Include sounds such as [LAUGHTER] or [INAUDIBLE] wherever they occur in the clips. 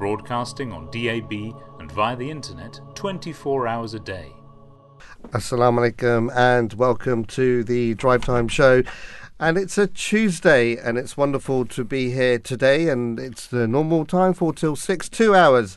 broadcasting on DAB and via the internet 24 hours a day. Assalamu alaikum and welcome to the Drive Time Show. And it's a Tuesday and it's wonderful to be here today. And it's the normal time, 4 till 6, two hours.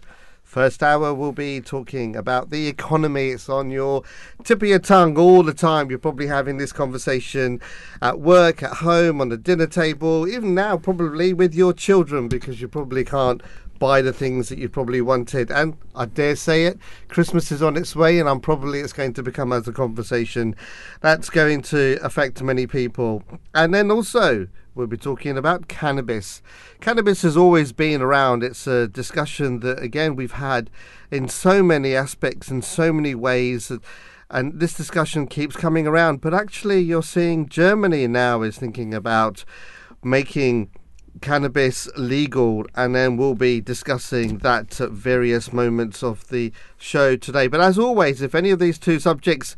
First hour, we'll be talking about the economy. It's on your tip of your tongue all the time. You're probably having this conversation at work, at home, on the dinner table, even now, probably with your children, because you probably can't buy the things that you probably wanted. And I dare say it, Christmas is on its way, and I'm probably it's going to become as a conversation that's going to affect many people. And then also, we'll be talking about cannabis. Cannabis has always been around. It's a discussion that, again, we've had in so many aspects, in so many ways. And this discussion keeps coming around. But actually, you're seeing Germany now is thinking about making cannabis legal, and then we'll be discussing that at various moments of the show today. But as always, if any of these two subjects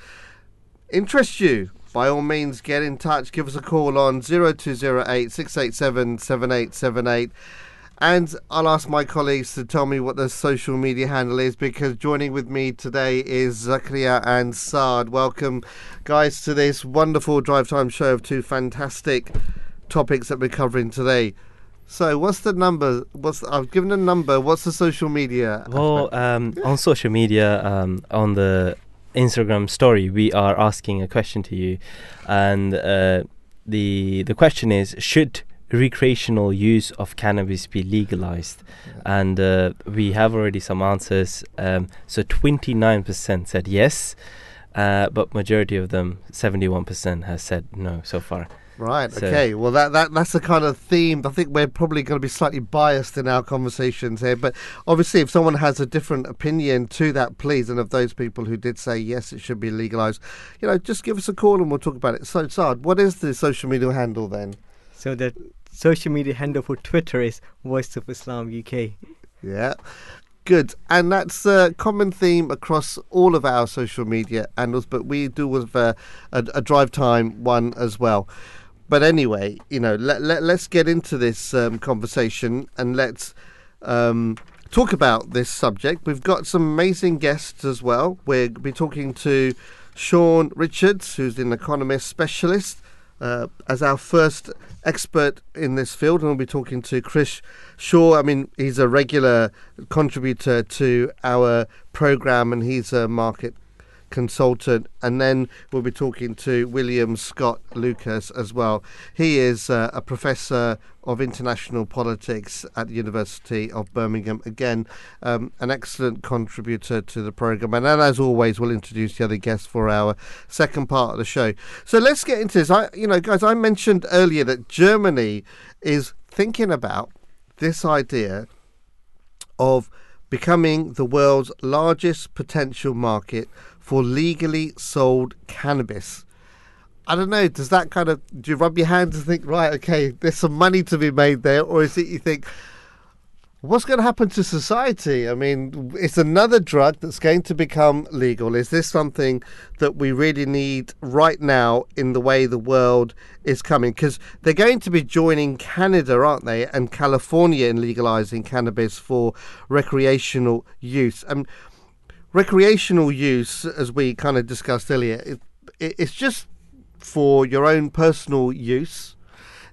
interest you, by all means get in touch. Give us a call on 0208 687 7878. And I'll ask my colleagues to tell me what the social media handle is because joining with me today is Zakaria and Saad. Welcome, guys, to this wonderful drive time show of two fantastic topics that we're covering today. So, what's the number? What's I've given a number. What's the social media? Well, um, on social media, um, on the Instagram story, we are asking a question to you, and uh, the the question is: Should recreational use of cannabis be legalized? And uh, we have already some answers. Um, so, twenty nine percent said yes, uh, but majority of them, seventy one percent, has said no so far. Right. So- okay. Well, that, that that's the kind of theme. I think we're probably going to be slightly biased in our conversations here, but obviously, if someone has a different opinion to that, please, and of those people who did say yes, it should be legalized, you know, just give us a call and we'll talk about it. So, Saad, what is the social media handle then? So the social media handle for Twitter is Voice of Islam UK. Yeah. Good, and that's a common theme across all of our social media handles, but we do have a, uh, a, a drive time one as well. But anyway, you know, let, let, let's get into this um, conversation and let's um, talk about this subject. We've got some amazing guests as well. We'll be talking to Sean Richards, who's an economist specialist, uh, as our first expert in this field, and we'll be talking to Chris Shaw. I mean, he's a regular contributor to our program, and he's a market consultant. And then we'll be talking to William Scott Lucas as well. He is uh, a professor of international politics at the University of Birmingham. Again, um, an excellent contributor to the program. And then, as always, we'll introduce the other guests for our second part of the show. So let's get into this. I, you know, guys, I mentioned earlier that Germany is thinking about this idea of becoming the world's largest potential market for legally sold cannabis. I don't know, does that kind of do you rub your hands and think, right, okay, there's some money to be made there, or is it you think what's going to happen to society? I mean, it's another drug that's going to become legal. Is this something that we really need right now in the way the world is coming? Because they're going to be joining Canada, aren't they, and California in legalizing cannabis for recreational use. And recreational use, as we kind of discussed earlier, it, it, it's just for your own personal use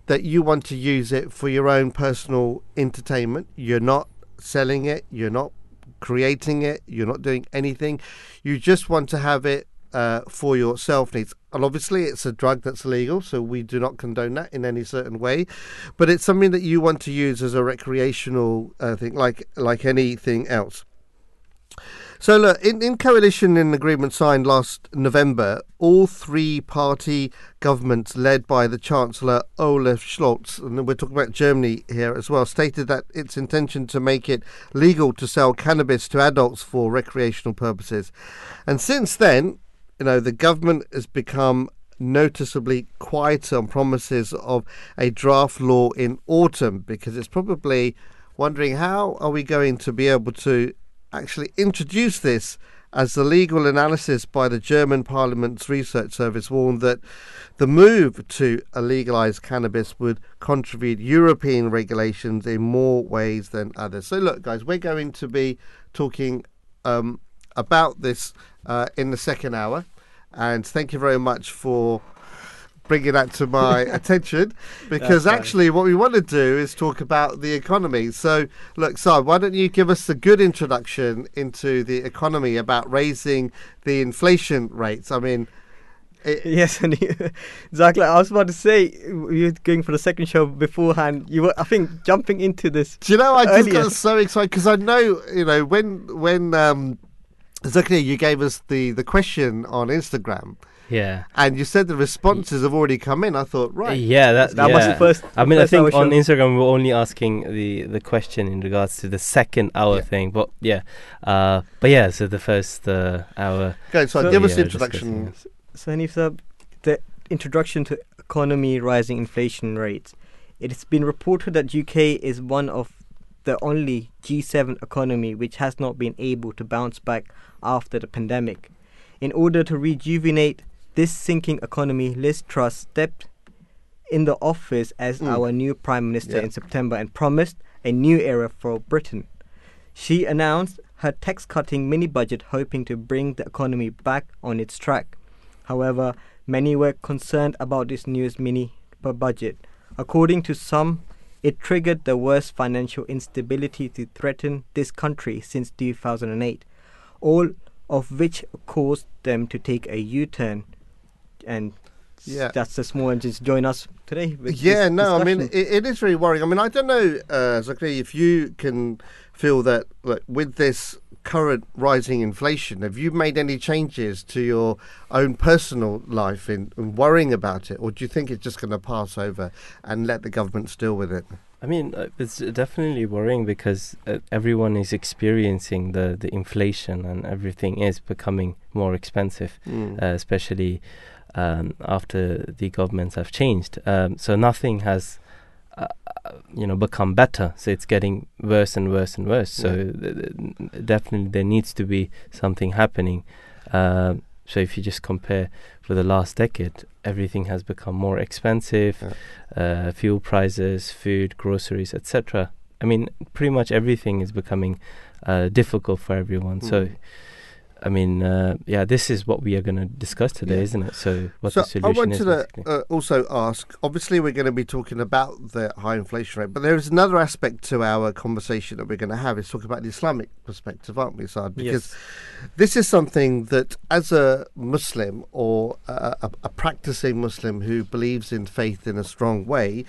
that you want to use it for your own personal entertainment. You're not selling it, you're not creating it, you're not doing anything. You just want to have it uh, for your self needs. And obviously, it's a drug that's legal, so we do not condone that in any certain way. But it's something that you want to use as a recreational uh, thing, like like anything else. So look, in, in coalition in agreement signed last November, all three party governments led by the Chancellor Olaf Scholz, and we're talking about Germany here as well, stated that its intention to make it legal to sell cannabis to adults for recreational purposes. And since then, you know, the government has become noticeably quieter on promises of a draft law in autumn because it's probably wondering how are we going to be able to actually introduce this as the legal analysis by the German Parliament's research service warned that the move to legalize cannabis would contravene European regulations in more ways than others. So, look, guys, we're going to be talking um, about this uh, in the second hour. And thank you very much for bringing that to my [LAUGHS] attention because actually what we want to do is talk about the economy. So, look, Si, why don't you give us a good introduction into the economy about raising the inflation rates? I mean, it, [LAUGHS] Yes, and [LAUGHS] exactly. I was about to say you were going for the second show beforehand. You were, I think, jumping into this. do you know, I just Earlier. got so excited because I know, you know, when, when, um, Zakaria, you gave us the, the question on Instagram Yeah. and you said the responses have already come in. I thought, right. Yeah, that, That was the first- I mean, I first hour think on show. Instagram we were only asking the the question in regards to the second hour Yeah. thing, but yeah, uh, but yeah. So the first uh, hour. Okay, so, So- give us the are introduction. discussing So, Hanif, the introduction to economy rising inflation rates. It has been reported that UK is one of the only G7 economy which has not been able to bounce back after the pandemic. In order to rejuvenate this sinking economy, Liz Truss stepped in the office as Mm. our new prime minister Yeah. in September and promised a new era for Britain. She announced her tax cutting mini budget, hoping to bring the economy back on its track. However, many were concerned about this news mini budget. According to some, it triggered the worst financial instability to threaten this country since 2008, all of which caused them to take a U turn. And Yeah. that's the small and just join us today. Yeah, this no, I mean, it, it is very worrying. I mean, I don't know, uh, Zakaria, if you can feel that look, with this current rising inflation, have you made any changes to your own personal life in, in worrying about it? Or do you think it's just going to pass over and let the government deal with it? I mean, uh, it's definitely worrying because uh, everyone is experiencing the the inflation and everything is becoming more expensive. Mm. uh, especially um, after the governments have changed. Um, so nothing has, uh, uh, you know, become better. So it's getting worse and worse and worse. So Yeah. th- th- definitely there needs to be something happening. Um, so if you just compare for the last decade, everything has become more expensive. Uh, fuel prices, food, groceries, etc. I mean, pretty much everything is becoming uh, difficult for everyone. So. I mean, uh, yeah, this is what we are going to discuss today, Yeah. isn't it? So, what so the solution I wanted is. to uh, also ask. Obviously, we're going to be talking about the high inflation rate, but there is another aspect to our conversation that we're going to have. Is talk about the Islamic perspective, aren't we, Saad? Because yes. this is something that, as a Muslim or a, a, a practicing Muslim who believes in faith in a strong way,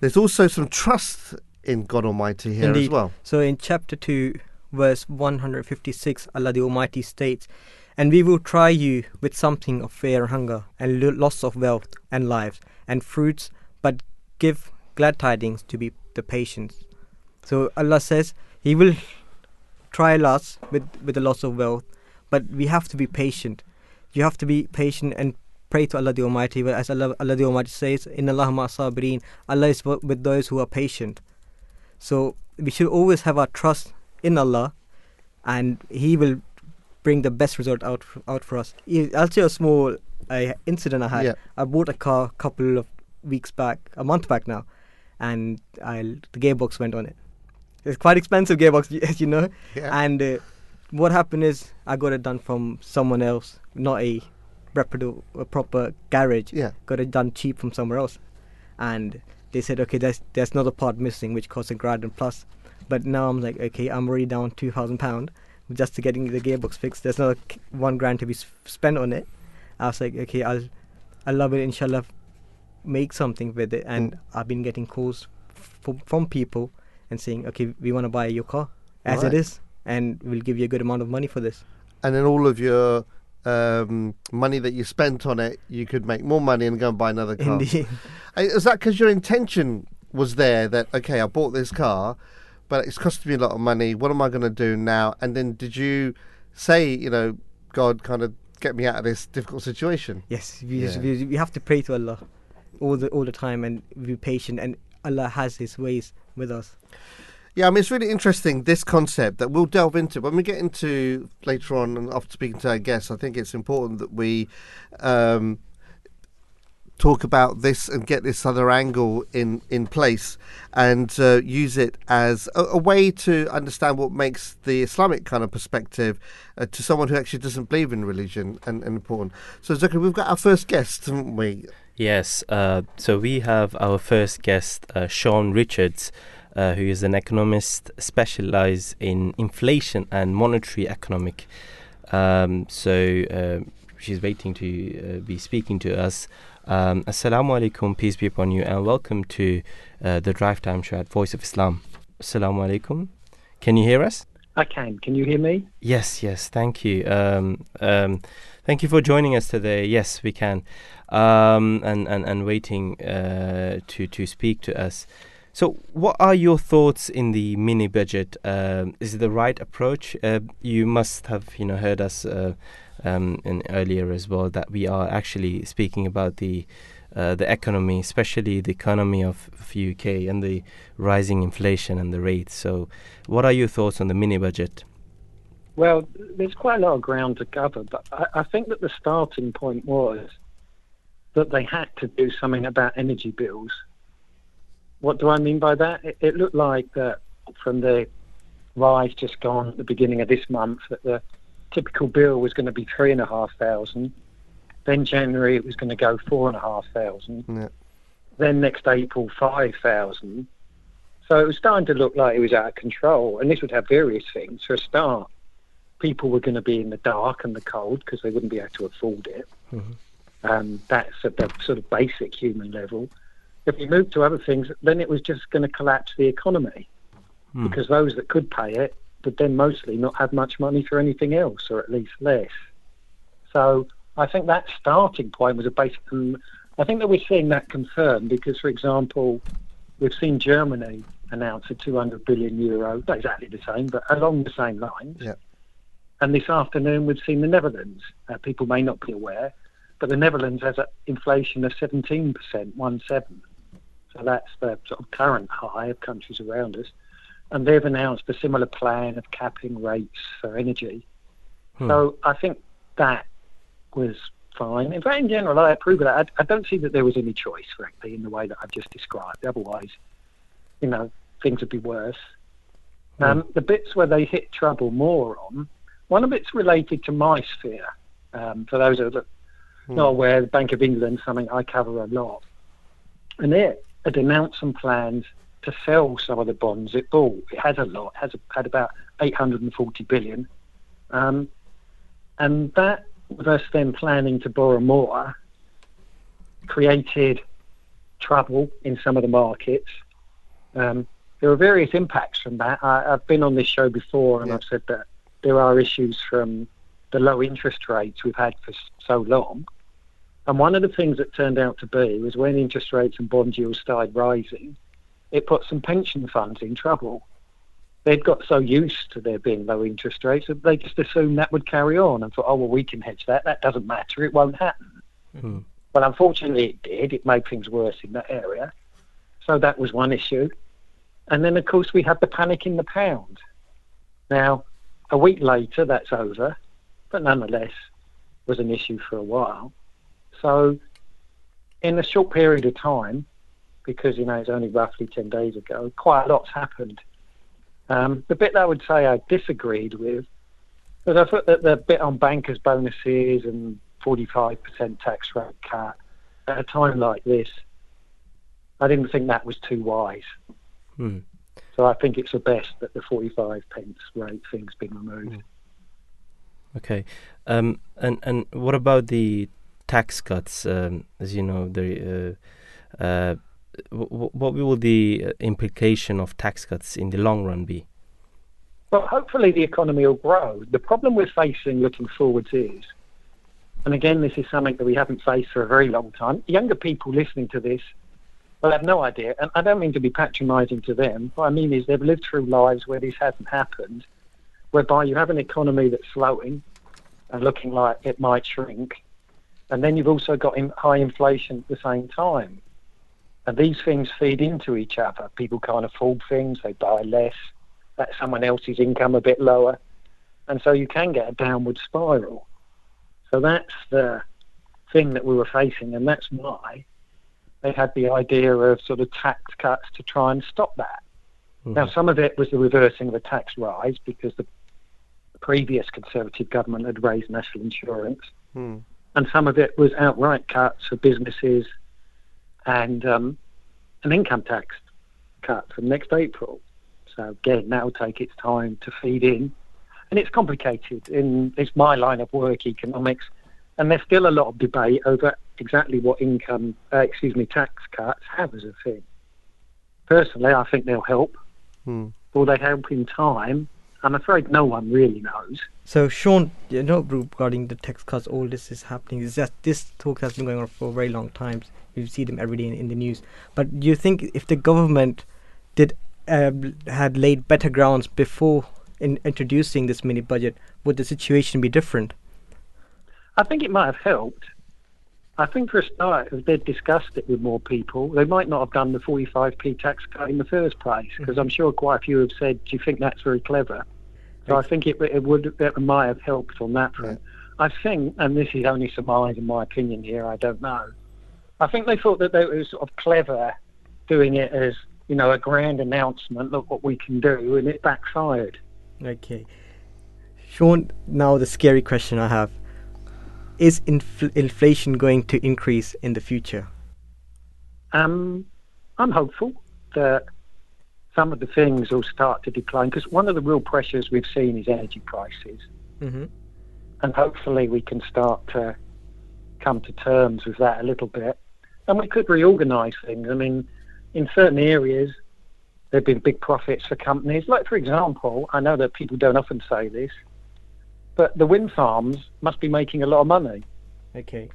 there's also some trust in God Almighty here as well. So in chapter 2, verse 156, Allah the Almighty states, And we will try you with something of fear and hunger, and lo- loss of wealth and lives, and fruits, but give glad tidings to be the patient. So Allah says He will trial us with, with the loss of wealth, but we have to be patient. You have to be patient and pray to Allah the Almighty. But as Allah, Allah the Almighty says, In Allah ma sabirin, Allah is with those who are patient. So we should always have our trust in Allah, and He will bring the best result out out for us. I'll tell you a small uh, incident I had. Yeah. I bought a car a couple of weeks back, a month back now, and I the gearbox went on it. It's quite expensive gearbox, [LAUGHS] as you know. Yeah. And uh, what happened is I got it done from someone else, not a reputable, a proper garage. yeah. Got it done cheap from somewhere else, and they said, okay, there's there's another part missing, which costs a grand and plus. But now I'm like, okay, I'm already down two thousand pound just to getting the gearbox fixed. There's not one grand to be spent on it. I was like, okay, I'll, I love it. Inshallah, make something with it. And I've been getting calls f- from from people and saying, okay, we want to buy your car as Right. it is. and we'll give you a good amount of money for this. and then all of your um, money that you spent on it, you could make more money and go and buy another car. Indeed. [LAUGHS] Uh, Is that because your intention was there that okay, I bought this car, but it's costing me a lot of money. What am I going to do now? And then did you say, you know, God, kind of get me out of this difficult situation? Yes, we, Yeah. have to pray to Allah all the all the time and be patient. And Allah has His ways with us. Yeah, I mean, it's really interesting this concept that we'll delve into when we get into later on. And after speaking to our guests, I think it's important that we um, talk about this and get this other angle in in place and uh, use it as a, a way to understand what makes the Islamic kind of perspective uh, to someone who actually doesn't believe in religion and, and important. So, Zucker, we've got our first guest, haven't we? Yes, uh, so we have our first guest, uh, Sean Richards, uh, who is an economist specialized in inflation and monetary economic. Um, so uh, she's waiting to be speaking to us. Um, Assalamu alaikum, peace be upon you, and welcome to uh, the Drive Time Show at Voice of Islam. Assalamu alaikum. Can you hear us? I can. Can you hear me? Yes, yes, thank you. Um, um, thank you for joining us today. Yes, we can. Um, and, and, and waiting uh, to, to speak to us. So, what are your thoughts in the mini budget? Um, is it the right approach? Uh, you must have, you know, heard us uh, um, in earlier as well that we are actually speaking about the uh, the economy, especially the economy of, of UK and the rising inflation and the rates. So, what are your thoughts on the mini budget? Well, there's quite a lot of ground to cover, but I, I think that the starting point was that they had to do something about energy bills. What do I mean by that? It, it looked like that from the rise just gone at the beginning of this month that the typical bill was going to be three and a half thousand. Then January it was going to go four and a half thousand. Yeah. Then next April five thousand. So it was starting to look like it was out of control, and this would have various things. For a start, people were going to be in the dark and the cold because they wouldn't be able to afford it. Um, that's at the sort of basic human level. If you move to other things, then it was just going to collapse the economy because those that could pay it would then mostly not have much money for anything else, or at least less. So I think that starting point was a basic. And I think that we're seeing that confirmed because, for example, we've seen Germany announce a 200 billion euro, not exactly the same, but along the same lines. Yeah. And this afternoon, we've seen the Netherlands. Uh, people may not be aware, but the Netherlands has an inflation of 17%, one seven. So that's the sort of current high of countries around us. And they've announced a similar plan of capping rates for energy. So I think that was fine. In fact, in general, I approve of that. I, I don't see that there was any choice, frankly, in the way that I've just described. Otherwise, you know, things would be worse. Um, the bits where they hit trouble more on, one of it's related to my sphere. Um, for those that are not aware, the Bank of England, something I cover a lot, and it had announced some plans to sell some of the bonds it bought. It has a lot, It has had about 840 billion. Um, and that, with us then planning to borrow more, created trouble in some of the markets. Um, there are various impacts from that. I, I've been on this show before and Yeah. I've said that there are issues from the low interest rates we've had for so long. And one of the things that turned out to be was when interest rates and bond yields started rising, it put some pension funds in trouble. They'd got so used to there being low interest rates that they just assumed that would carry on and thought, oh, well, we can hedge that. That doesn't matter. It won't happen. Hmm. Well, unfortunately, it did. It made things worse in that area. So that was one issue. And then, of course, we had the panic in the pound. Now, a week later, that's over, but nonetheless was an issue for a while. So, in a short period of time, because you know it's only roughly ten days ago, quite a lot's happened. Um, the bit that I would say I disagreed with was I thought that the bit on bankers' bonuses and 45% tax rate cut at a time like this, I didn't think that was too wise. Hmm. So I think it's the best that the 45 pence rate thing's been removed. Okay, um, and and what about the tax cuts? Um, as you know, the uh, uh, what will the uh, implication of tax cuts in the long run be? Well, hopefully the economy will grow. The problem we're facing looking forwards is, and again, this is something that we haven't faced for a very long time. Younger people listening to this will have no idea, and I don't mean to be patronising to them. What I mean is they've lived through lives where this hasn't happened, whereby you have an economy that's slowing and looking like it might shrink, and then you've also got high inflation at the same time. And these things feed into each other. People can't afford things, they buy less, that's someone else's income a bit lower. And so you can get a downward spiral. So that's the thing that we were facing, and that's why they had the idea of sort of tax cuts to try and stop that. Now, some of it was the reversing of a tax rise because the previous Conservative government had raised national insurance, Hmm. and some of it was outright cuts for businesses and um, an income tax cut from next April. So again, that will take its time to feed in, and it's complicated. In it's my line of work, economics, and there's still a lot of debate over exactly what income, uh, excuse me, tax cuts have as a thing. Personally, I think they'll help. Hmm. Will they help in time? I'm afraid no one really knows. So, Sean, you know, regarding the tax cuts, all this is happening. Is that this talk has been going on for a very long time. You see them every day in, in the news. But do you think if the government did uh, had laid better grounds before in introducing this mini budget, would the situation be different? I think it might have helped. I think for a start, if they'd discussed it with more people, they might not have done the 45p tax cut in the first place, because I'm mm-hmm. sure quite a few have said, "Do you think that's very clever?" So I think it, it would it might have helped on that front. I think, and this is only surmise in my opinion here, I don't know. I think they thought that they were sort of clever doing it as you know a grand announcement. Look what we can do, and it backfired. Okay. Sean, now the scary question I have is infl- inflation going to increase in the future? Um, I'm hopeful that some of the things will start to decline because one of the real pressures we've seen is energy prices, Mm-hmm. and hopefully we can start to come to terms with that a little bit, and we could reorganise things. I mean, in certain areas, there've been big profits for companies. Like, for example, I know that people don't often say this, but the wind farms must be making a lot of money. Okay.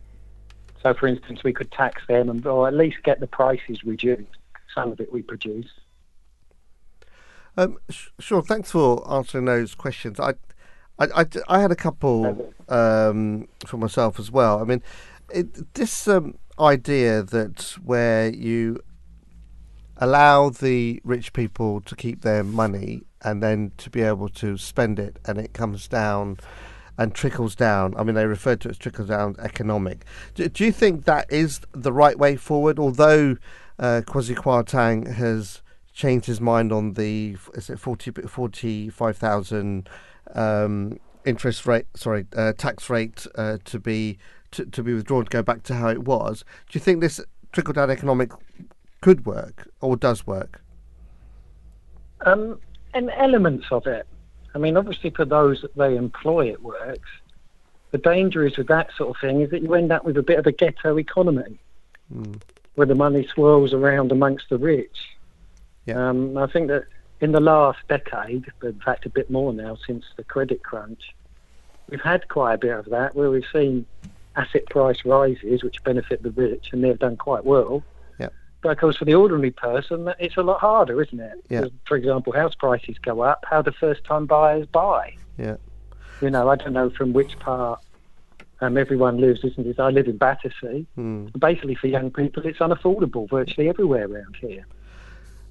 So, for instance, we could tax them and, or at least get the prices reduced. Some of it we produce. Um, sh- sure. Thanks for answering those questions. I, I, I, I had a couple um, for myself as well. I mean, it, this um, idea that where you allow the rich people to keep their money and then to be able to spend it, and it comes down and trickles down. I mean, they refer to it as trickle down economic. Do, do you think that is the right way forward? Although uh, Kwasi Kwarteng has changed his mind on the is it 40 45,000 um, interest rate sorry uh, tax rate uh, to be to, to be withdrawn to go back to how it was do you think this trickle down economic could work or does work Um, and elements of it. I mean, obviously, for those that they employ, it works. The danger is with that sort of thing is that you end up with a bit of a ghetto economy where the money swirls around amongst the rich. Yeah. Um, I think that in the last decade, but in fact a bit more now since the credit crunch, we've had quite a bit of that where we've seen asset price rises which benefit the rich and they've done quite well. Yeah. But of course, for the ordinary person, it's a lot harder, isn't it? Yeah. For example, house prices go up. How do first-time buyers buy? yeah You know, I don't know from which part um, everyone lives, isn't it? I live in Battersea. Hmm. Basically, for young people, it's unaffordable virtually everywhere around here.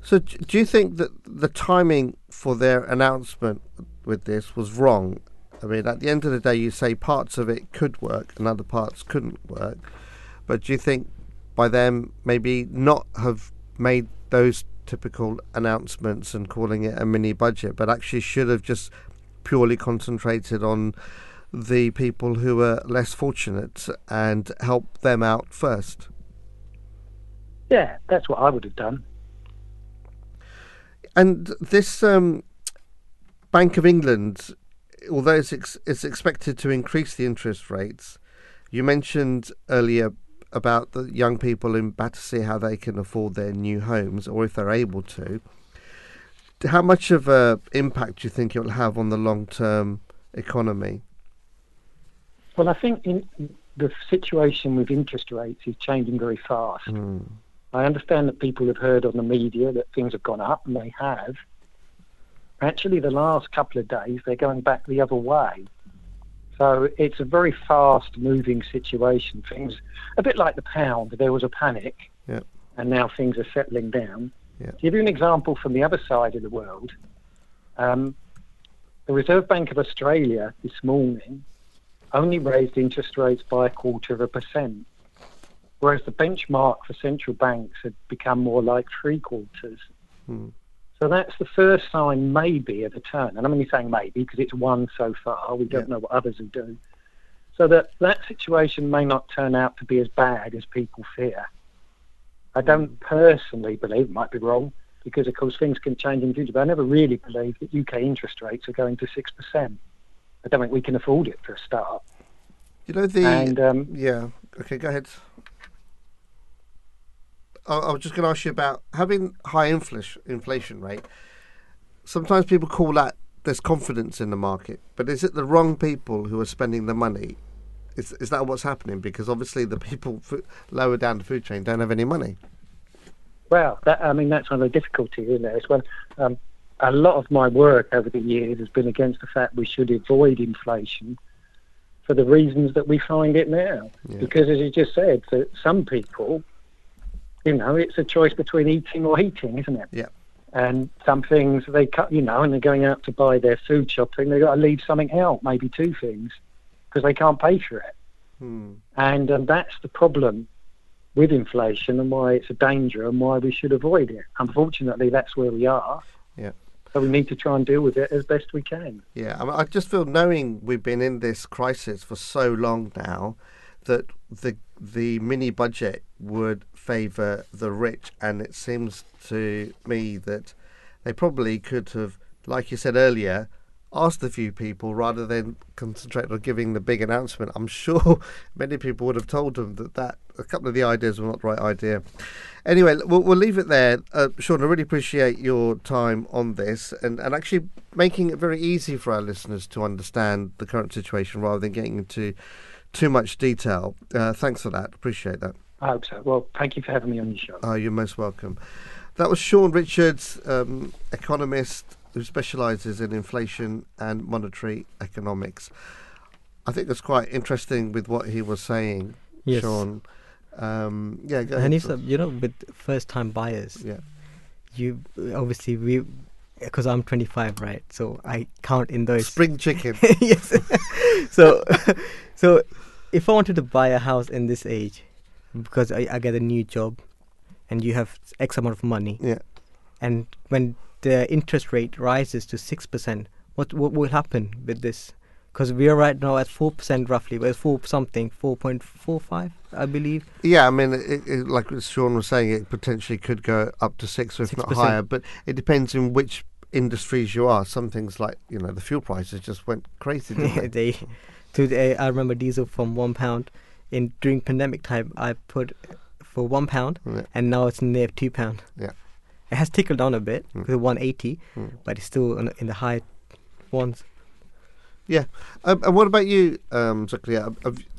So, do you think that the timing for their announcement with this was wrong? I mean, at the end of the day, you say parts of it could work and other parts couldn't work. But do you think by them maybe not have made those typical announcements and calling it a mini budget, but actually should have just purely concentrated on the people who are less fortunate and help them out first? Yeah, that's what I would have done. And this um, Bank of England, although it's, ex- it's expected to increase the interest rates, you mentioned earlier about the young people in Battersea how they can afford their new homes, or if they're able to. how much of a impact do you think it will have on the long term economy? Well, I think in, the situation with interest rates is changing very fast. Mm. I understand that people have heard on the media that things have gone up, and they have. Actually, the last couple of days, they're going back the other way. So it's a very fast moving situation. Things, a bit like the pound, there was a panic, Yeah. and now things are settling down. Yeah. To give you an example from the other side of the world, um, the Reserve Bank of Australia this morning only raised interest rates by a quarter of a percent, whereas the benchmark for central banks had become more like three quarters. Hmm. So that's the first sign, maybe, of a turn. And I'm only saying maybe because it's one so far. We don't Yeah. know what others will do. So that that situation may not turn out to be as bad as people fear. I don't personally believe, it might be wrong, because of course things can change in the future, but I never really believe that UK interest rates are going to 6%. I don't think we can afford it for a start. You know the And um, yeah. Okay, go ahead. I, I was just going to ask you about having high inflation inflation rate. Sometimes people call that there's confidence in the market, but is it the wrong people who are spending the money? Is is that what's happening? Because obviously the people [LAUGHS] lower down the food chain don't have any money. Well, that, I mean, that's one of the difficulties, isn't it? As well, um, a lot of my work over the years has been against the fact we should avoid inflation for the reasons that we find it now. Yeah. Because, as you just said, for some people, you know, it's a choice between eating or heating, isn't it? Yeah. And some things they cut, you know, and they're going out to buy their food shopping, they've got to leave something out, maybe two things, because they can't pay for it. Hmm. And um, that's the problem with inflation and why it's a danger and why we should avoid it. Unfortunately, that's where we are. Yeah. So we need to try and deal with it as best we can. Yeah, I, mean, I just feel knowing we've been in this crisis for so long now that the the mini budget would favour the rich, and it seems to me that they probably could have, like you said earlier, asked a few people rather than concentrate on giving the big announcement. I'm [LAUGHS] sure many people would have told them that, that a couple of the ideas were not the right idea. Anyway, we'll, we'll leave it there. Uh, Sean, I really appreciate your time on this and, and actually making it very easy for our listeners to understand the current situation rather than getting into too much detail. Uh, thanks for that. Appreciate that. I hope so. Well, thank you for having me on your show. Oh, you're most welcome. That was Sean Richards, um, economist who specialises in inflation and monetary economics. I think it's quite interesting with what he was saying, Yes. Sean. Um, yeah, go ahead. And it's, Sean. uh, you know, with first time buyers, yeah, you obviously we, because I'm 25, right? So I count in those. spring chicken. [LAUGHS] yes. [LAUGHS] so, [LAUGHS] so if I wanted to buy a house in this age, because I, I get a new job, and you have X amount of money, yeah, and when the interest rate rises to six percent, what what will happen with this? Because we are right now at four percent roughly, but it's four something, four point four five, I believe. yeah. I mean, it, it, like Sean was saying, it potentially could go up to six, or if not 6%. higher. But it depends in which industries you are. Some things like you know the fuel prices just went crazy. [LAUGHS] They? they, [LAUGHS] to the, I remember diesel from one pound in during pandemic time. I put for one pound, Yeah. and now it's near two pound. Yeah. It has tickled down a bit Mm. to 180, Mm. but it's still in, in the high ones. Yeah, um, and what about you, um, Zakaria?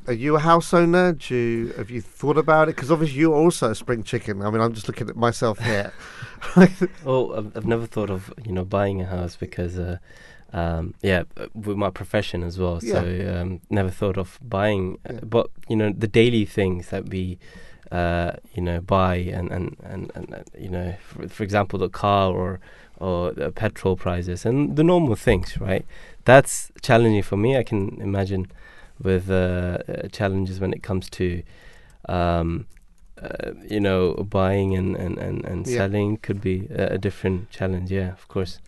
Are you a house owner? Do you, have you thought about it? Because obviously you're also a spring chicken. I mean, I'm just looking at myself here. [LAUGHS] [LAUGHS] Oh, I've, I've never thought of you know buying a house because, uh, um, yeah, uh, with my profession as well. So um, never thought of buying. uh, Yeah. But you know the daily things that we, uh, you know, buy and and and, and uh, you know, for, for example, the car or or the petrol prices and the normal things, right? That's challenging for me. I can imagine with uh, uh, challenges when it comes to. Um, uh, you know, buying and, and, and, and Yeah. selling could be a, a different challenge. Yeah, of course.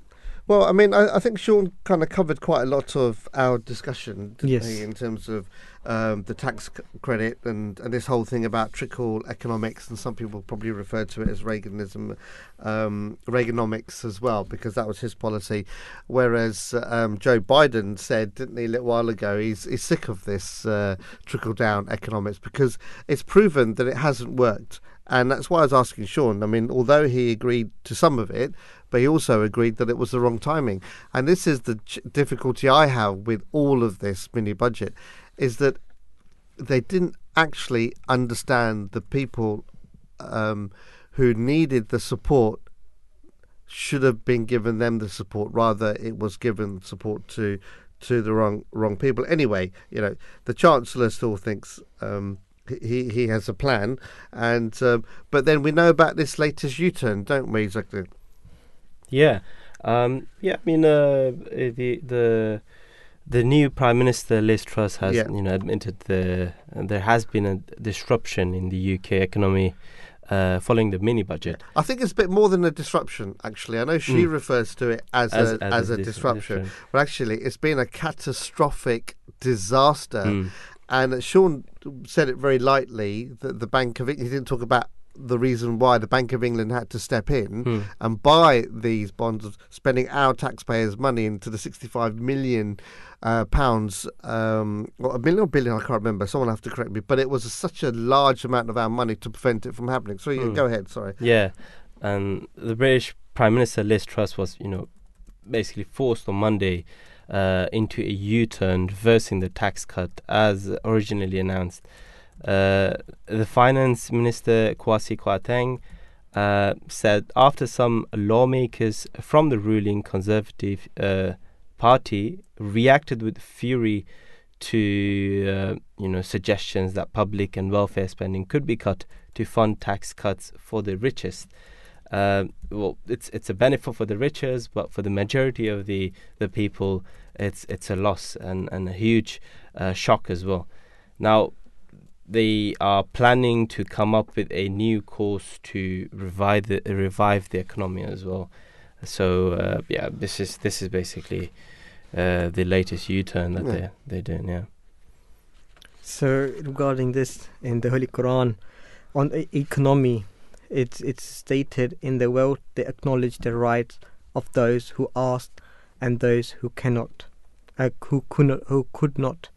Well, I mean, I, I think Sean kind of covered quite a lot of our discussion, didn't Yes. he, in terms of um, the tax c- credit and, and this whole thing about trickle economics, and some people probably refer to it as Reaganism, um, Reaganomics as well, because that was his policy. Whereas um, Joe Biden said, didn't he, a little while ago, he's, he's sick of this uh, trickle down economics because it's proven that it hasn't worked. And that's why I was asking Sean. I mean, although he agreed to some of it, but he also agreed that it was the wrong timing. And this is the ch- difficulty I have with all of this mini budget, is that they didn't actually understand the people um, who needed the support should have been given them the support. Rather it was given support to to the wrong wrong people. Anyway you know the chancellor still thinks um, he he has a plan. And um, but then we know about this latest u-turn don't we exactly Yeah, um, yeah. I mean, uh, the the the new Prime Minister Liz Truss has Yeah. you know admitted the there has been a disruption in the UK economy uh, following the mini budget. I think it's a bit more than a disruption. Actually, I know she Mm. refers to it as, As- a as as, a a disruption, disruption. but actually, it's been a catastrophic disaster. Mm. And Sean said it very lightly that the Bank of England, he didn't talk about the reason why the Bank of England had to step in Hmm. and buy these bonds, spending our taxpayers' money into the 65 million uh, pounds, um, or a million or billion, I can't remember. Someone will have to correct me, but it was such a large amount of our money to prevent it from happening. So Hmm. go ahead, sorry. Yeah, and the British Prime Minister Liz Truss was, you know, basically forced on Monday uh, into a U-turn, reversing the tax cut as originally announced. Uh, the Finance Minister Kwasi Kwarteng uh, said after some lawmakers from the ruling Conservative uh, Party reacted with fury to you know suggestions that public and welfare spending could be cut to fund tax cuts for the richest. Uh, well, it's it's a benefit for the richest, but for the majority of the, the people, it's it's a loss and, and a huge uh, shock as well. Now, they are planning to come up with a new course to revive the revive the economy as well. So uh, yeah, this is this is basically uh, the latest U-turn that Yeah. they're they're doing. Yeah. So regarding this in the Holy Quran, on e- economy, it's it's stated in the world they acknowledge the rights of those who asked and those who cannot, uh, who could not, who could not.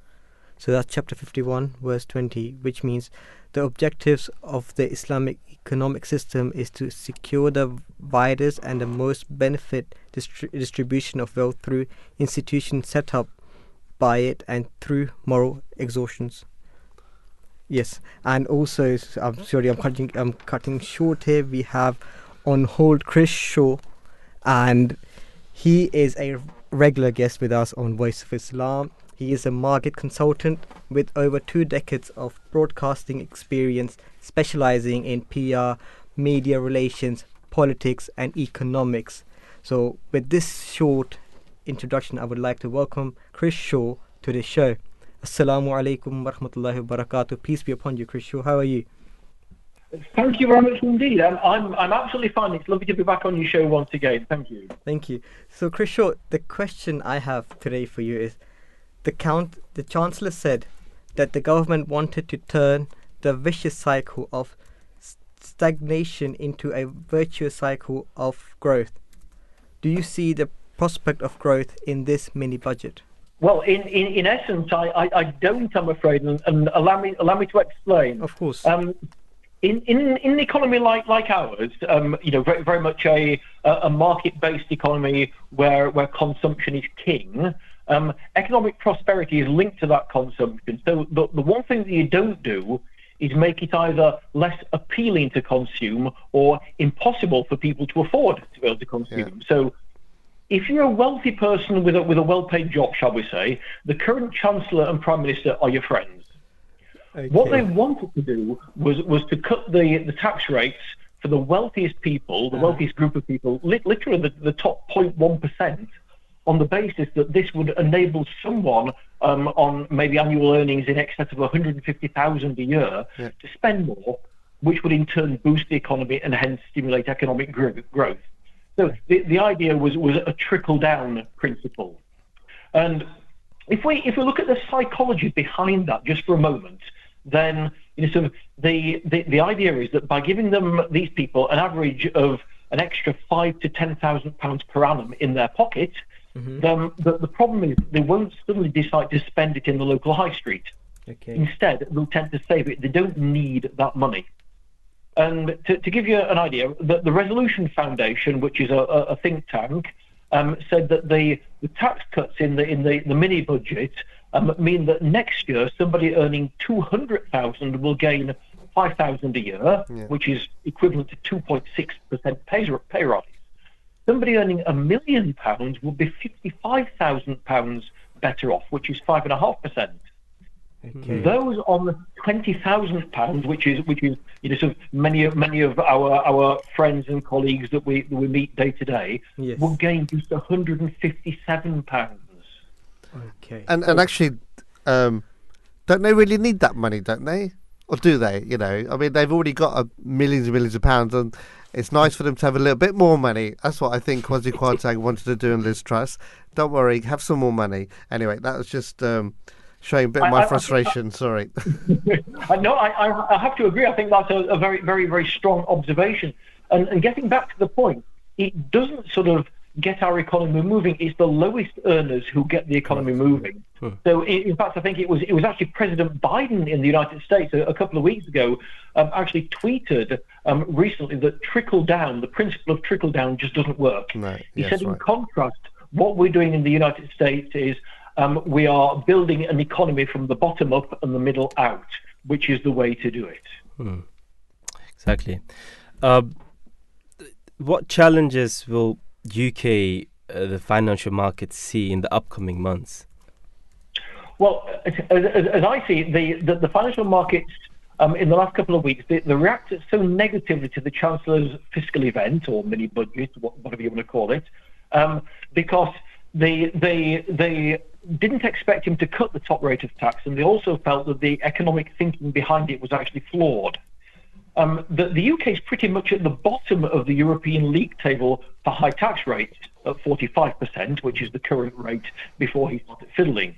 So that's chapter fifty-one, verse twenty, which means the objectives of the Islamic economic system is to secure the widest and the most benefit distri- distribution of wealth through institutions set up by it and through moral exhaustions. Yes, and also I'm sorry, I'm cutting I'm cutting short here. We have on hold Chris Shaw, and he is a regular guest with us on Voice of Islam. He is a market consultant with over two decades of broadcasting experience, specializing in PR, media relations, politics, and economics. So, with this short introduction, I would like to welcome Chris Shaw to the show. Assalamu alaikum wa rahmatullahi wa barakatuh. Peace be upon you, Chris Shaw. How are you? Thank you very much indeed. I'm, I'm, I'm absolutely fine. It's lovely to be back on your show once again. Thank you. Thank you. So, Chris Shaw, the question I have today for you is the count. The Chancellor said that the government wanted to turn the vicious cycle of stagnation into a virtuous cycle of growth. Do you see the prospect of growth in this mini budget? Well, in, in, in essence, I, I, I don't, I'm afraid, and, and allow me allow me to explain. Of course. Um, in, in, in an economy like, like ours, um, you know, very, very much a, a a market-based economy where, where consumption is king, um, economic prosperity is linked to that consumption. So the, the one thing that you don't do is make it either less appealing to consume or impossible for people to afford to be able to consume. So if you're a wealthy person with a, with a well-paid job, shall we say, the current chancellor and prime minister are your friends. What they wanted to do was was to cut the, the tax rates for the wealthiest people, the wealthiest group of people, li- literally the, the top 0.1%, on the basis that this would enable someone um, on maybe annual earnings in excess of 150,000 a year to spend more, which would in turn boost the economy and hence stimulate economic gro- growth. So the, the idea was, was a trickle down principle. And if we if we look at the psychology behind that just for a moment, then you know, sort of the, the the idea is that by giving them these people an average of an extra five to ten thousand pounds per annum in their pocket, then the, the problem is they won't suddenly decide to spend it in the local high street. Okay. Instead, they'll tend to save it. They don't need that money. And to, to give you an idea, the, the Resolution Foundation, which is a, a a think tank, um, said that the, the tax cuts in the in the, the mini budget um, mean that next year somebody earning two hundred thousand will gain five thousand a year, Yeah. which is equivalent to two point six percent pay pay rise. Somebody earning a million pounds will be fifty-five thousand pounds better off, which is five and a half percent. Okay. Those on the twenty thousand pounds, which is which is you know sort of many of many of our our friends and colleagues that we that we meet day to day, Yes. will gain just one hundred and fifty-seven pounds. Okay. And and actually, um, don't they really need that money? Don't they? Or do they? You know, I mean, they've already got uh, millions and millions of pounds, and it's nice for them to have a little bit more money. That's what I think Kwasi Kwarteng wanted to do in Liz Truss. Don't worry, have some more money. Anyway, that was just um, showing a bit of my I- I frustration. Sorry. [LAUGHS] I I, I, I have to agree. I think that's a, a very very very strong observation. And, and getting back to the point, it doesn't sort of get our economy moving. It's the lowest earners who get the economy moving. So, in fact, I think it was it was actually President Biden in the United States a, a couple of weeks ago um, actually tweeted um, recently that trickle down, the principle of trickle down, just doesn't work. No, He yes, said, in right. contrast, what we're doing in the United States is um, we are building an economy from the bottom up and the middle out, which is the way to do it. Exactly. Uh, what challenges will UK uh, the financial markets see in the upcoming months? Well, as, as, as I see the, the, the financial markets um, in the last couple of weeks, they, they reacted so negatively to the Chancellor's fiscal event or mini budget, whatever you want to call it, um, because they, they, they didn't expect him to cut the top rate of tax, and they also felt that the economic thinking behind it was actually flawed. Um, the, the UK is pretty much at the bottom of the European league table for high tax rates at 45%, which is the current rate before he started fiddling.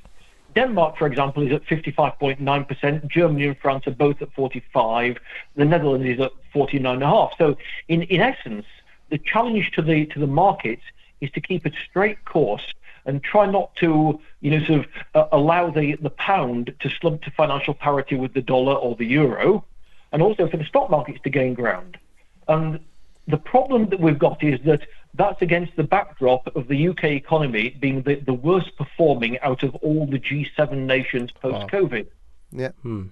Denmark, for example, is at 55.9%. Germany and France are both at 45. The Netherlands is at 49.5. So, in, in essence, the challenge to the to the markets is to keep a straight course and try not to, you know, sort of uh, allow the, the pound to slump to financial parity with the dollar or the euro, and also for the stock markets to gain ground. And the problem that we've got is that that's against the backdrop of the UK economy being the, the worst performing out of all the G7 nations post COVID. yeah. Hmm.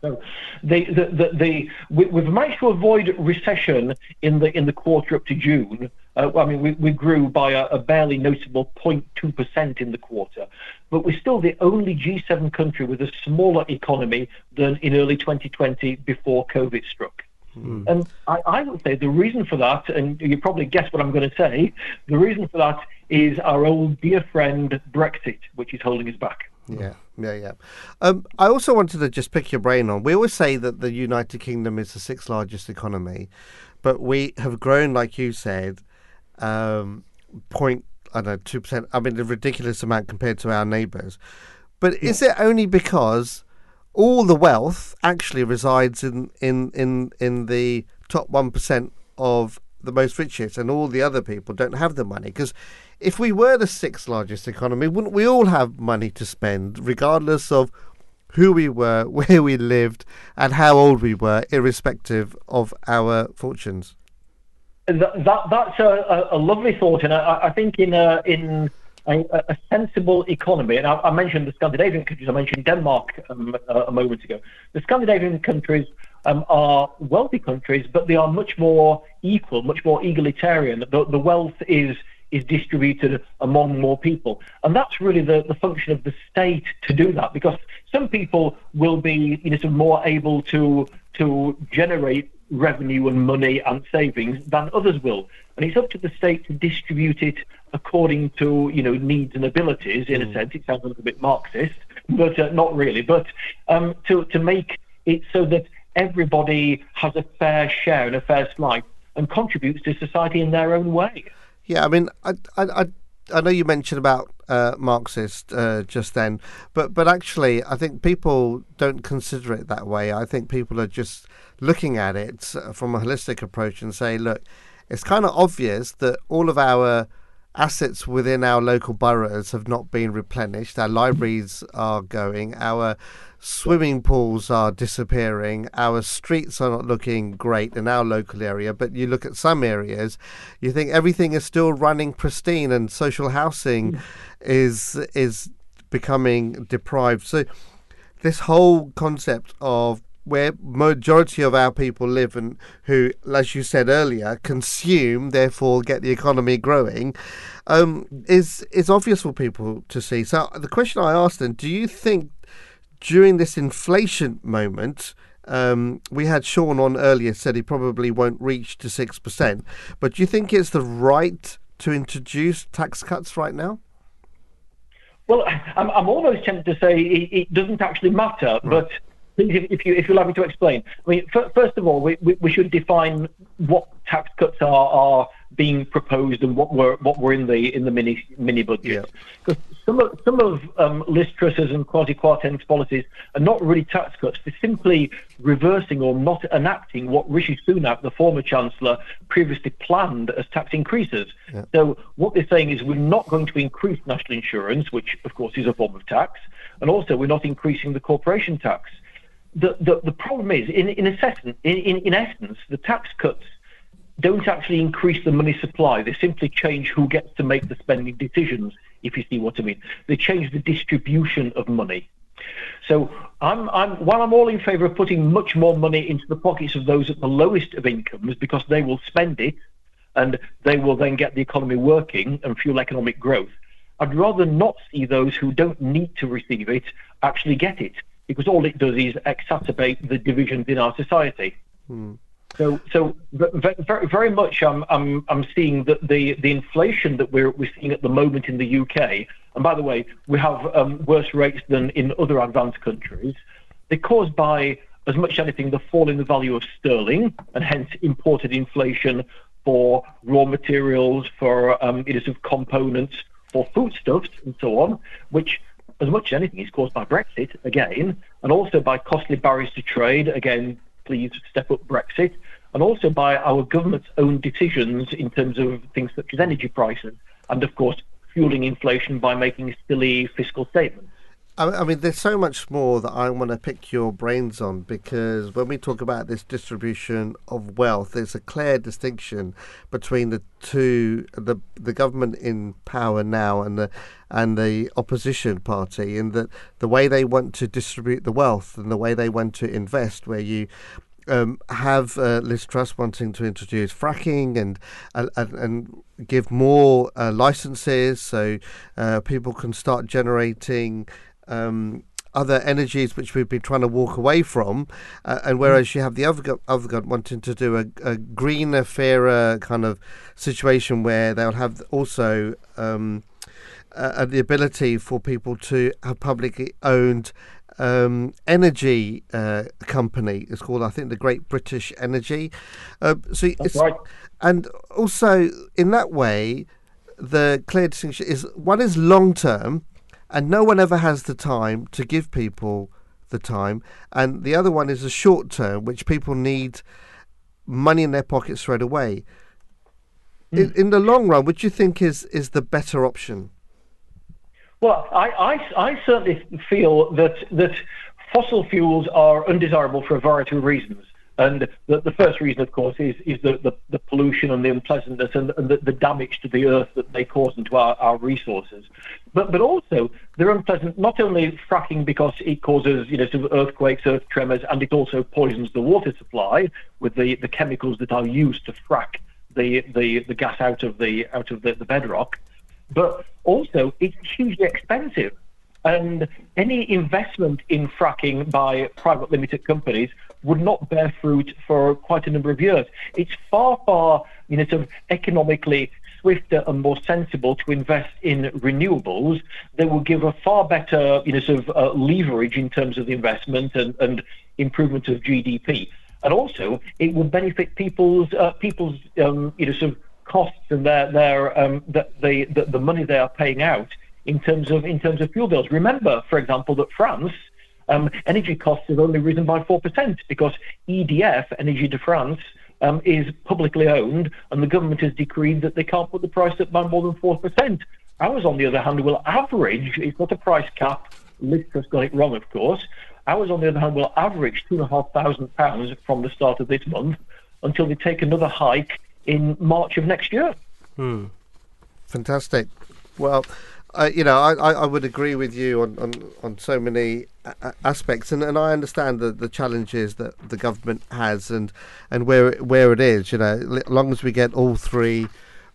So the, the, the, the, we, we've managed to avoid recession in the in the quarter up to June. Uh, I mean, we, we grew by a, a barely noticeable 0.2% in the quarter, but we're still the only G7 country with a smaller economy than in early 2020 before COVID struck. And I, I would say the reason for that, and you probably guess what I'm going to say, the reason for that is our old dear friend Brexit, which is holding us back. Yeah, yeah, yeah. Um, I also wanted to just pick your brain on. We always say that the United Kingdom is the sixth largest economy, but we have grown, like you said, um, point I don't know two percent. I mean, a ridiculous amount compared to our neighbours. But is it only because all the wealth actually resides in in in in the top one percent of the most richest, and all the other people don't have the money? Because if we were the sixth largest economy, wouldn't we all have money to spend, regardless of who we were, [LAUGHS] where we lived, and how old we were, irrespective of our fortunes? That, that that's a, a, lovely thought, and I, I think in a, in a, a sensible economy, and I, I mentioned the Scandinavian countries. I mentioned Denmark um, a, a moment ago. The Scandinavian countries um, are wealthy countries, but they are much more equal, much more egalitarian. The, the wealth is is distributed among more people, and that's really the, the function of the state to do that. Because some people will be, you know, sort of more able to to generate revenue and money and savings than others will. And it's up to the state to distribute it according to, you know, needs and abilities, in a sense. It sounds a little bit Marxist, but uh, not really. But um, to, to make it so that everybody has a fair share and a fair slice and contributes to society in their own way. Yeah, I mean, I, I, I, I know you mentioned about uh, Marxist uh, just then, but but actually, I think people don't consider it that way. I think people are just looking at it uh, from a holistic approach and say, look, it's kind of obvious that all of our assets within our local boroughs have not been replenished. Our libraries are going. Our swimming pools are disappearing. Our streets are not looking great in our local area. But you look at some areas, you think everything is still running pristine, and social housing is is becoming deprived. So this whole concept of where majority of our people live and who, as you said earlier, consume, therefore get the economy growing, um, is is obvious for people to see. So the question I asked them: Do you think during this inflation moment? Um, we had Sean on earlier said he probably won't reach to six percent, but do you think it's the right to introduce tax cuts right now? Well, I'm, I'm almost tempted to say it, it doesn't actually matter, but please, if you if you allow me to explain. I mean, f- first of all, we, we, we should define what tax cuts are are being proposed and what were what were in the in the mini mini budget. Because some of some of um, Liz Truss's and Kwasi Kwarteng's policies are not really tax cuts; they're simply reversing or not enacting what Rishi Sunak, the former chancellor, previously planned as tax increases. Yeah. So what they're saying is we're not going to increase national insurance, which of course is a form of tax, and also we're not increasing the corporation tax. The the, the problem is in in, essence, in, in, in essence the tax cuts don't actually increase the money supply. They simply change who gets to make the spending decisions, if you see what I mean. They change the distribution of money. So I'm, I'm, while I'm all in favour of putting much more money into the pockets of those at the lowest of incomes because they will spend it and they will then get the economy working and fuel economic growth, I'd rather not see those who don't need to receive it actually get it because all it does is exacerbate the divisions in our society. Hmm. So, so very, very much, I'm, I'm, I'm seeing that the, the inflation that we're, we're seeing at the moment in the UK, and by the way, we have um, worse rates than in other advanced countries. They're caused by, as much as anything, the fall in the value of sterling, and hence imported inflation for raw materials, for um, you sort of components, for foodstuffs, and so on, which as much as anything is caused by Brexit again, and also by costly barriers to trade again. Please step up Brexit, and also by our government's own decisions in terms of things such as energy prices, and of course fueling inflation by making silly fiscal statements. I mean, there's so much more that I want to pick your brains on because when we talk about this distribution of wealth, there's a clear distinction between the two, the the government in power now and the and the opposition party, in that the way they want to distribute the wealth and the way they want to invest, where you um, have uh, Liz Truss wanting to introduce fracking and and, and, and give more uh, licenses so uh, people can start generating um, other energies which we've been trying to walk away from, uh, and whereas you have the other go- other government wanting to do a, a greener, fairer kind of situation where they'll have also. Um, uh, the ability for people to have publicly owned um, energy uh, company. It's called, I think, the Great British Energy. Uh, so it's, right. and also in that way, the clear distinction is one is long term, and no one ever has the time to give people the time, and the other one is a short term, which people need money in their pockets straight away. In, in the long run, which do you think is is the better option? Well, I, I, I certainly feel that that fossil fuels are undesirable for a variety of reasons. And the, the first reason, of course, is, is the, the, the pollution and the unpleasantness and, and the, the damage to the earth that they cause and to our, our resources. But, but also, they're unpleasant not only fracking because it causes you know, sort of earthquakes, earth tremors, and it also poisons the water supply with the, the chemicals that are used to frack the, the, the gas out of the, out of the, the bedrock but also it's hugely expensive. And any investment in fracking by private limited companies would not bear fruit for quite a number of years. It's far, far, you know, sort of economically swifter and more sensible to invest in renewables. They will give a far better, you know, sort of uh, leverage in terms of the investment and, and improvement of GDP. And also, it will benefit people's uh, people's um, you know sort of costs and their their um, the, the the money they are paying out in terms of in terms of fuel bills. Remember, for example, that France um, energy costs have only risen by four percent because EDF, Energy de France, um, is publicly owned, and the government has decreed that they can't put the price up by more than 4%. Ours, on the other hand, will average, it's not a price cap, Liz has got it wrong, of course. Ours, on the other hand, will average £2,500 from the start of this month until they take another hike in March of next year. Hmm. Fantastic. Well, uh, you know, I, I, I would agree with you on, on, on so many a- a- aspects, and, and I understand the, the challenges that the government has and, and where it, where it is. You know, as long as we get all three,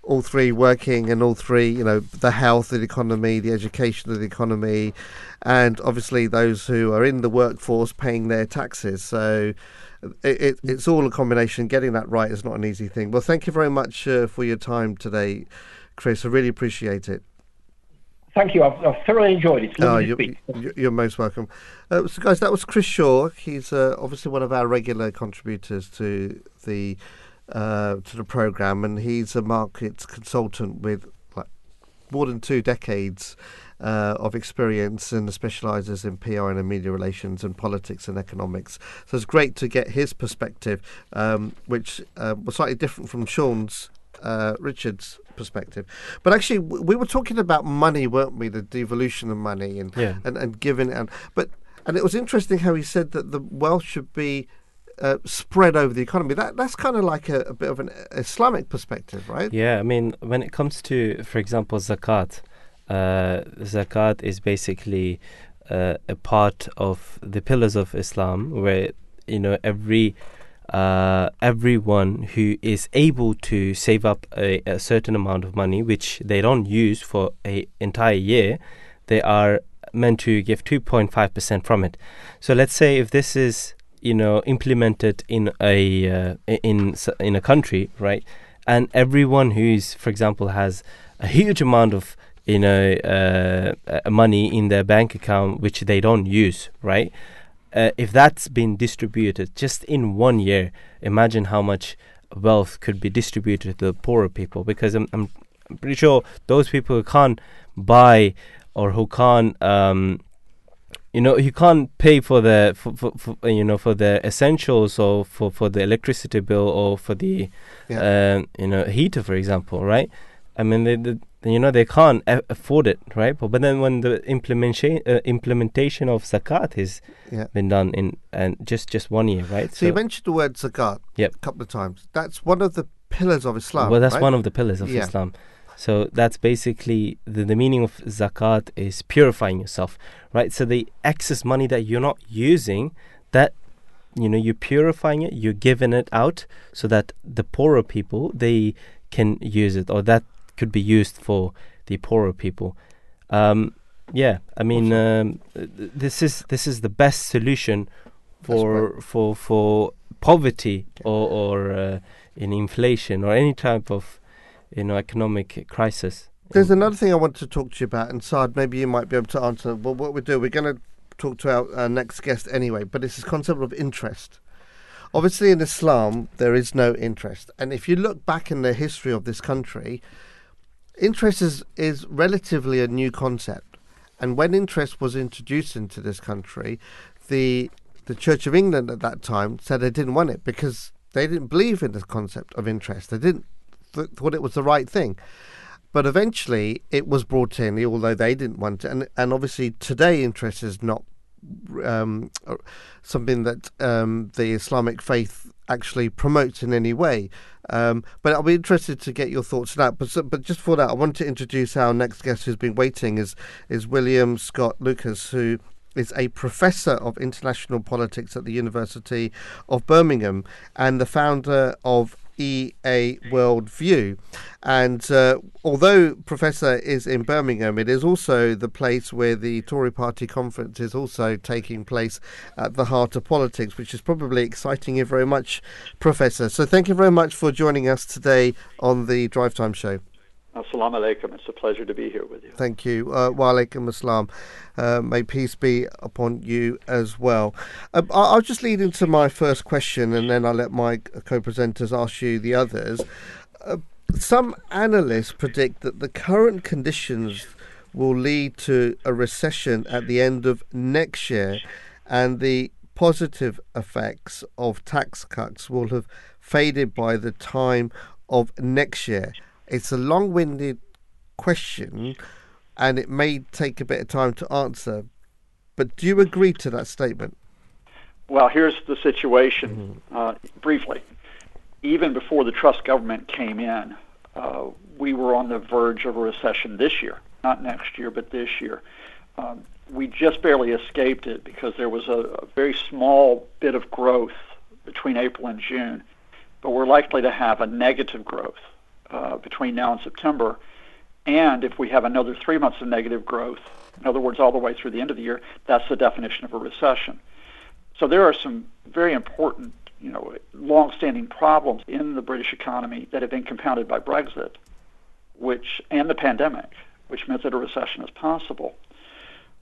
all three working, and all three, you know, the health, the economy, the education of the economy, and obviously those who are in the workforce paying their taxes. So. It, it, it's all a combination. Getting that right is not an easy thing. Well, thank you very much uh, for your time today, Chris. I really appreciate it. Thank you. I've, I've thoroughly enjoyed it. Oh, you're, you're- you're most welcome. Uh, so, guys, that was Chris Shaw. He's uh, obviously one of our regular contributors to the uh, to the program, and he's a markets consultant with like more than two decades uh, of experience and specialises in PR and media relations and politics and economics. So it's great to get his perspective, um, which uh, was slightly different from Sean's uh, Richard's perspective. But actually, w- we were talking about money, weren't we? The devolution of money and Yeah. and, and giving and but and it was interesting how he said that the wealth should be uh, spread over the economy. That that's kind of like a, a bit of an Islamic perspective, right? Yeah, I mean, when it comes to, for example, zakat, uh, zakat is basically uh, a part of the pillars of Islam, where you know every uh, everyone who is able to save up a, a certain amount of money, which they don't use for a entire year, they are meant to give 2.5 percent from it. So let's say if this is you know implemented in a uh, in in a country, right? and everyone who's, for example, has a huge amount of you know uh, uh, money in their bank account which they don't use, right? Uh, if that's been distributed just in one year, imagine how much wealth could be distributed to the poorer people. Because I'm, I'm pretty sure those people who can't buy or who can't um, you know you can't pay for the for, for, for uh, you know for the essentials or for, for the electricity bill or for the um, you know heater for example right i mean they, they you know they can't a- afford it right but, but then when the implementation uh, implementation of zakat has Yeah. been done in and just just one year right So, you mentioned the word zakat Yep. a couple of times. That's one of the pillars of Islam. well that's right? one of the pillars of Yeah. islam so that's basically the, the meaning of zakat is purifying yourself right so the excess money that you're not using that you know you're purifying it you're giving it out so that the poorer people they can use it or that could be used for the poorer people um yeah i mean um, this is this is the best solution for for for poverty or or uh, in inflation or any type of you know economic crisis There's another thing I want to talk to you about, and Saad, maybe you might be able to answer. Well, what we do, we're going to talk to our, our next guest anyway, but it's this concept of interest. Obviously, in Islam, there is no interest. And if you look back in the history of this country, interest is, is relatively a new concept. And when interest was introduced into this country, the the Church of England at that time said they didn't want it because they didn't believe in the concept of interest. They didn't th- thought it was the right thing. But eventually, it was brought in, although they didn't want it. And and obviously, today interest is not um, uh, something that um, the Islamic faith actually promotes in any way. Um, but I'll be interested to get your thoughts on that. But but just for that, I want to introduce our next guest who's been waiting is is William Scott Lucas, who is a professor of international politics at the University of Birmingham and the founder of EA Worldview. And uh, although Professor is in Birmingham, it is also the place where the Tory Party conference is also taking place at the heart of politics, which is probably exciting you very much, Professor. So thank you very much for joining us today on the Drive Time Show. Assalamu alaikum. It's a pleasure to be here with you. Thank you. Uh, wa alaikum assalam. Uh, may peace be upon you as well. I- I'll just lead into my first question and then I'll let my co presenters ask you the others. Uh, some analysts predict that the current conditions will lead to a recession at the end of next year and the positive effects of tax cuts will have faded by the time of next year? It's a long winded question and it may take a bit of time to answer. But do you agree to that statement? Well, here's the situation uh, briefly. Even before the Truss government came in, uh, we were on the verge of a recession this year, not next year, but this year. Um, we just barely escaped it because there was a, a very small bit of growth between April and June, but we're likely to have a negative growth uh, between now and September. And if we have another three months of negative growth, in other words, all the way through the end of the year, that's the definition of a recession. So there are some very important, you know, long-standing problems in the British economy that have been compounded by Brexit, which and the pandemic, which meant that a recession is possible.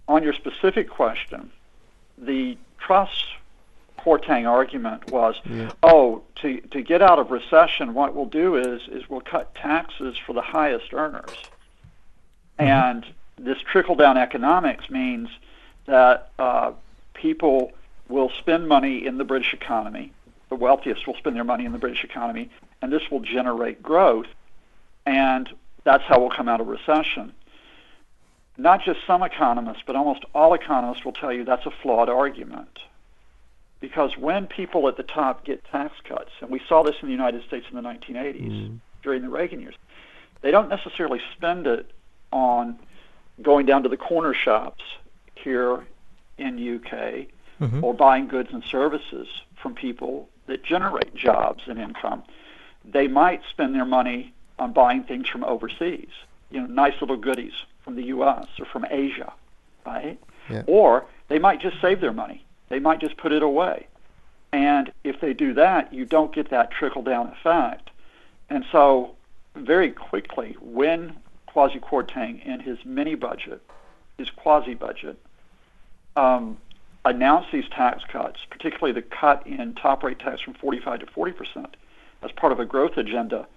On your specific question, the Truss Kwarteng argument was, Yeah. oh, to to get out of recession, what we'll do is is we'll cut taxes for the highest earners, and this trickle down economics means that uh, people will spend money in the British economy. The wealthiest will spend their money in the British economy, and this will generate growth, and that's how we'll come out of recession. Not just some economists, but almost all economists will tell you that's a flawed argument. Because when people at the top get tax cuts, and we saw this in the United States in the 1980s mm-hmm. during the Reagan years, they don't necessarily spend it on going down to the corner shops here in UK mm-hmm. or buying goods and services from people that generate jobs and income. They might spend their money on buying things from overseas, you know, nice little goodies from the US or from Asia, right? Yeah. Or they might just save their money. They might just put it away. And if they do that, you don't get that trickle down effect. And so, very quickly, when Kwasi Kwarteng in his mini budget, his quasi budget, um, announced these tax cuts, particularly the cut in top rate tax from 45 to 40 percent, as part of a growth agenda,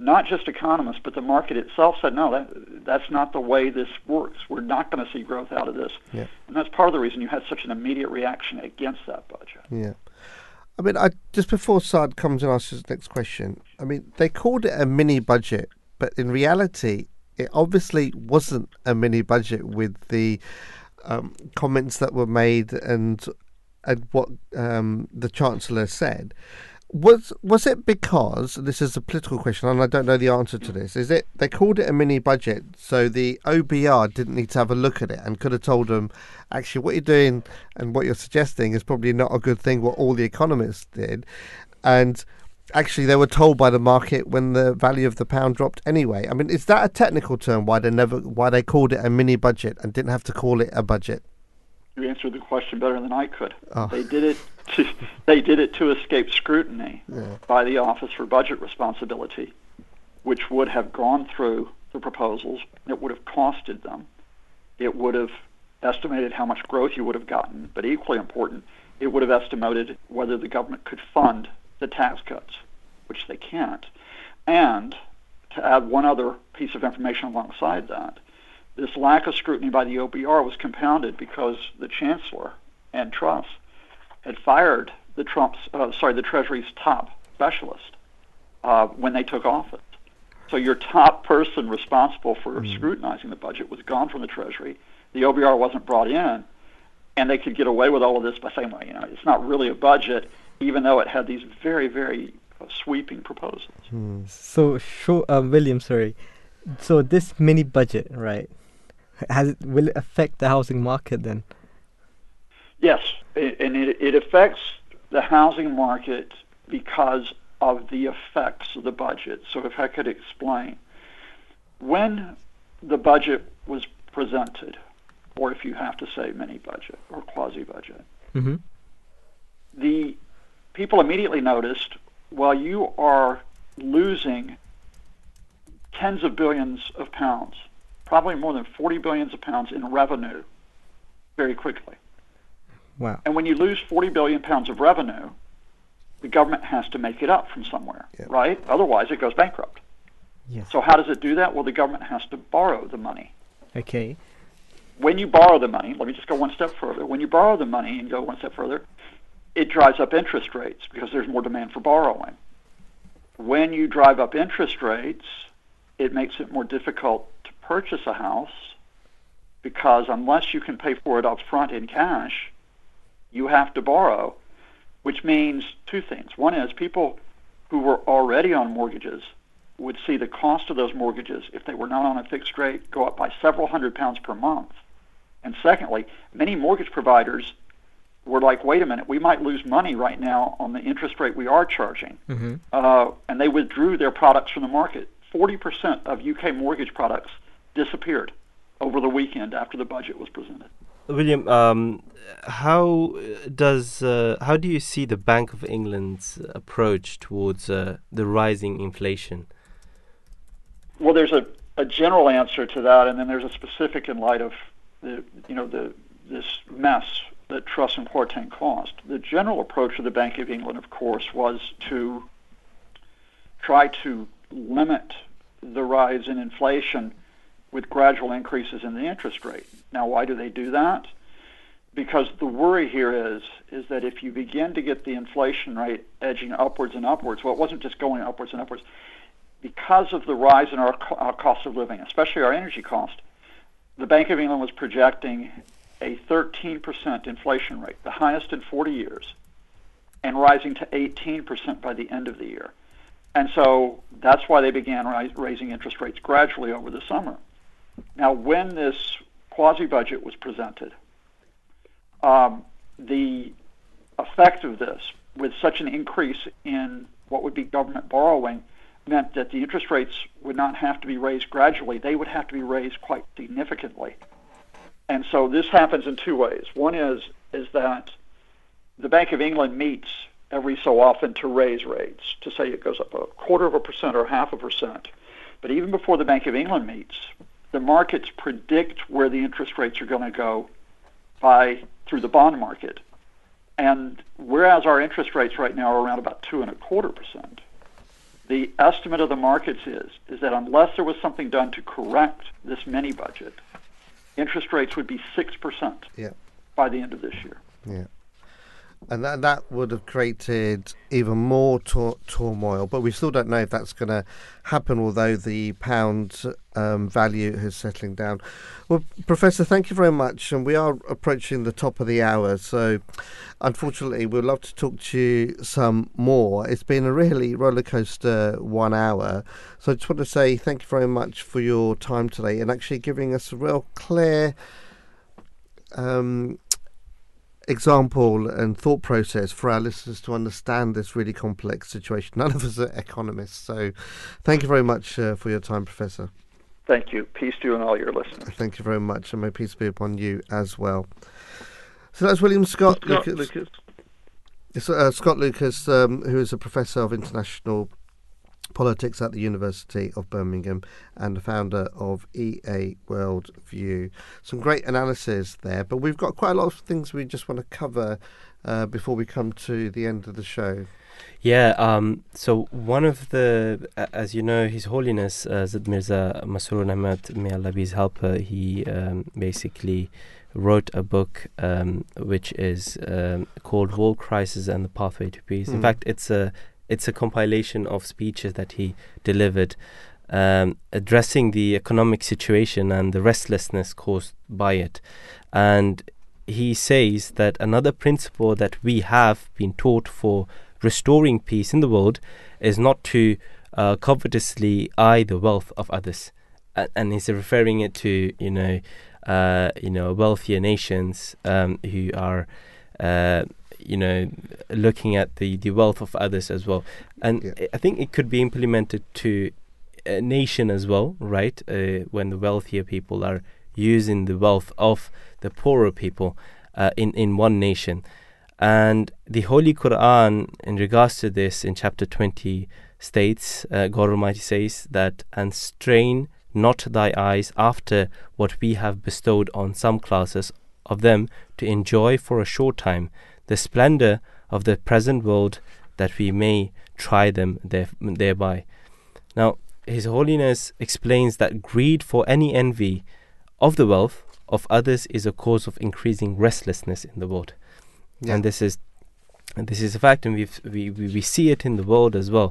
not just economists, but the market itself said, no, that, that's not the way this works. We're not going to see growth out of this. Yeah. And that's part of the reason you had such an immediate reaction against that budget. Yeah. I mean, I just before Saad comes and asks his next question, I mean, they called it a mini budget, but in reality, it obviously wasn't a mini budget with the um, comments that were made and and what um, the chancellor said. Was was it because this is a political question and I don't know the answer to this? Is it they called it a mini budget so the OBR didn't need to have a look at it and could have told them actually what you're doing and what you're suggesting is probably not a good thing what all the economists did and actually they were told by the market when the value of the pound dropped anyway. I mean is that a technical term why they never why they called it a mini budget and didn't have to call it a budget? You answered the question better than I could. Oh. They did it. To, they did it to escape scrutiny Yeah. by the Office for Budget Responsibility, which would have gone through the proposals. It would have costed them. It would have estimated how much growth you would have gotten, but equally important, it would have estimated whether the government could fund the tax cuts, which they can't. And to add one other piece of information alongside that, this lack of scrutiny by the OBR was compounded because the chancellor and Truss had fired the Trump's, uh, sorry, the Treasury's top specialist uh, when they took office. So your top person responsible for scrutinizing the budget was gone from the Treasury. The OBR wasn't brought in, and they could get away with all of this by saying, well, you know, it's not really a budget, even though it had these very, very uh, sweeping proposals. So, show, um, William, sorry. So this mini budget, right? Has it will it affect the housing market then? Yes, and it, it affects the housing market because of the effects of the budget. So, if I could explain, when the budget was presented, or if you have to say mini budget or quasi budget, Mm-hmm. the people immediately noticed well, you are losing tens of billions of pounds, probably more than 40 billions of pounds in revenue very quickly. Wow. And when you lose 40 billion pounds of revenue, the government has to make it up from somewhere, Yeah. right? Otherwise, it goes bankrupt. Yes. So how does it do that? Well, the government has to borrow the money. Okay. When you borrow the money, let me just go one step further. When you borrow the money and go one step further, it drives up interest rates because there's more demand for borrowing. when you drive up interest rates, it makes it more difficult purchase a house because unless you can pay for it up front in cash, you have to borrow, which means two things. One is people who were already on mortgages would see the cost of those mortgages, if they were not on a fixed rate, go up by several hundred pounds per month. And secondly, many mortgage providers were like, wait a minute, we might lose money right now on the interest rate we are charging. Mm-hmm. Uh, and they withdrew their products from the market. 40% of UK mortgage products disappeared over the weekend after the budget was presented. William, um, how does uh, how do you see the Bank of England's approach towards uh, the rising inflation? Well, there's a, a general answer to that, and then there's a specific in light of the you know the this mess that Truss and Kwarteng caused. The general approach of the Bank of England, of course, was to try to limit the rise in inflation with gradual increases in the interest rate. Now, why do they do that? Because the worry here is is that if you begin to get the inflation rate edging upwards and upwards, well, it wasn't just going upwards and upwards. Because of the rise in our, our cost of living, especially our energy cost, the Bank of England was projecting a 13% inflation rate, the highest in 40 years, and rising to 18% by the end of the year. And so that's why they began raising interest rates gradually over the summer. Now, when this quasi budget was presented, um, the effect of this, with such an increase in what would be government borrowing, meant that the interest rates would not have to be raised gradually, they would have to be raised quite significantly. And so this happens in two ways. One is is that the Bank of England meets every so often to raise rates, to say it goes up a quarter of a percent or half a percent. But even before the Bank of England meets, the markets predict where the interest rates are going to go by through the bond market. And whereas our interest rates right now are around about two and a quarter percent, the estimate of the markets is is that unless there was something done to correct this mini budget, interest rates would be six percent Yeah. by the end of this year. Yeah. And that, that would have created even more tor- turmoil, but we still don't know if that's going to happen, although the pound um, value is settling down. Well, Professor, thank you very much. And we are approaching the top of the hour, so unfortunately, we'd love to talk to you some more. It's been a really rollercoaster one hour. So I just want to say thank you very much for your time today and actually giving us a real clear. Um, example and thought process for our listeners to understand this really complex situation. None of us are economists, so thank you very much uh, for your time, Professor. Thank you. Peace to you and all your listeners. Thank you very much, and may peace be upon you as well. So that's William Scott, Lucas. It's, uh, Scott Lucas, um, who is a professor of international politics at the University of Birmingham and the founder of EA World View. Some great analysis there, but we've got quite a lot of things we just want to cover uh, before we come to the end of the show. Yeah, um, so one of the, as you know, His Holiness uh, Zid Mirza Masroor Ahmad, may Allah be his helper, he um, basically wrote a book um, which is um, called World Crisis and the Pathway to Peace. In Mm. fact, it's a it's a compilation of speeches that he delivered um, addressing the economic situation and the restlessness caused by it. And he says that another principle that we have been taught for restoring peace in the world is not to uh, covetously eye the wealth of others. And he's referring it to, you know, uh, you know, wealthier nations um, who are, uh, you know, looking at the, the wealth of others as well. And Yeah. I- think it could be implemented to a nation as well, right? Uh, when the wealthier people are using the wealth of the poorer people uh, in in one nation, and the Holy Quran, in regards to this, in chapter twenty, states uh, God Almighty says that and strain not thy eyes after what we have bestowed on some classes of them to enjoy for a short time the splendor of the present world, that we may try them there, thereby. Now, His Holiness explains that greed for any envy of the wealth of others is a cause of increasing restlessness in the world, Yeah. and this is and this is a fact, and we've, we we we see it in the world as well.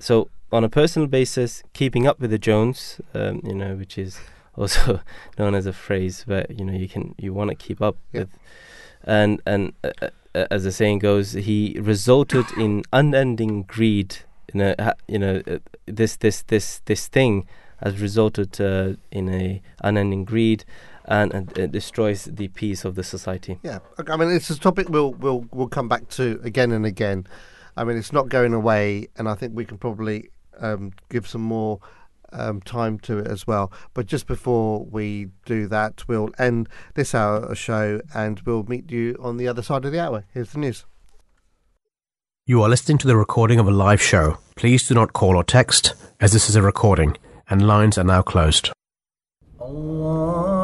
so on a personal basis, keeping up with the Jones, um, you know, which is [LAUGHS] also known as a phrase where you know you can you want to keep up Yeah. with, and and uh, uh, as the saying goes, he resulted in unending greed. You know, you know, uh, this this this this thing has resulted uh, in a unending greed, and, and it destroys the peace of the society. Yeah, I mean it's a topic we'll we'll we'll come back to again and again. I mean it's not going away, and I think we can probably um, give some more um, time to it as well. But just before we do that, we'll end this hour of show and we'll meet you on the other side of the hour. Here's the news. You are listening to the recording of a live show. Please do not call or text, as this is a recording, and lines are now closed. Allah.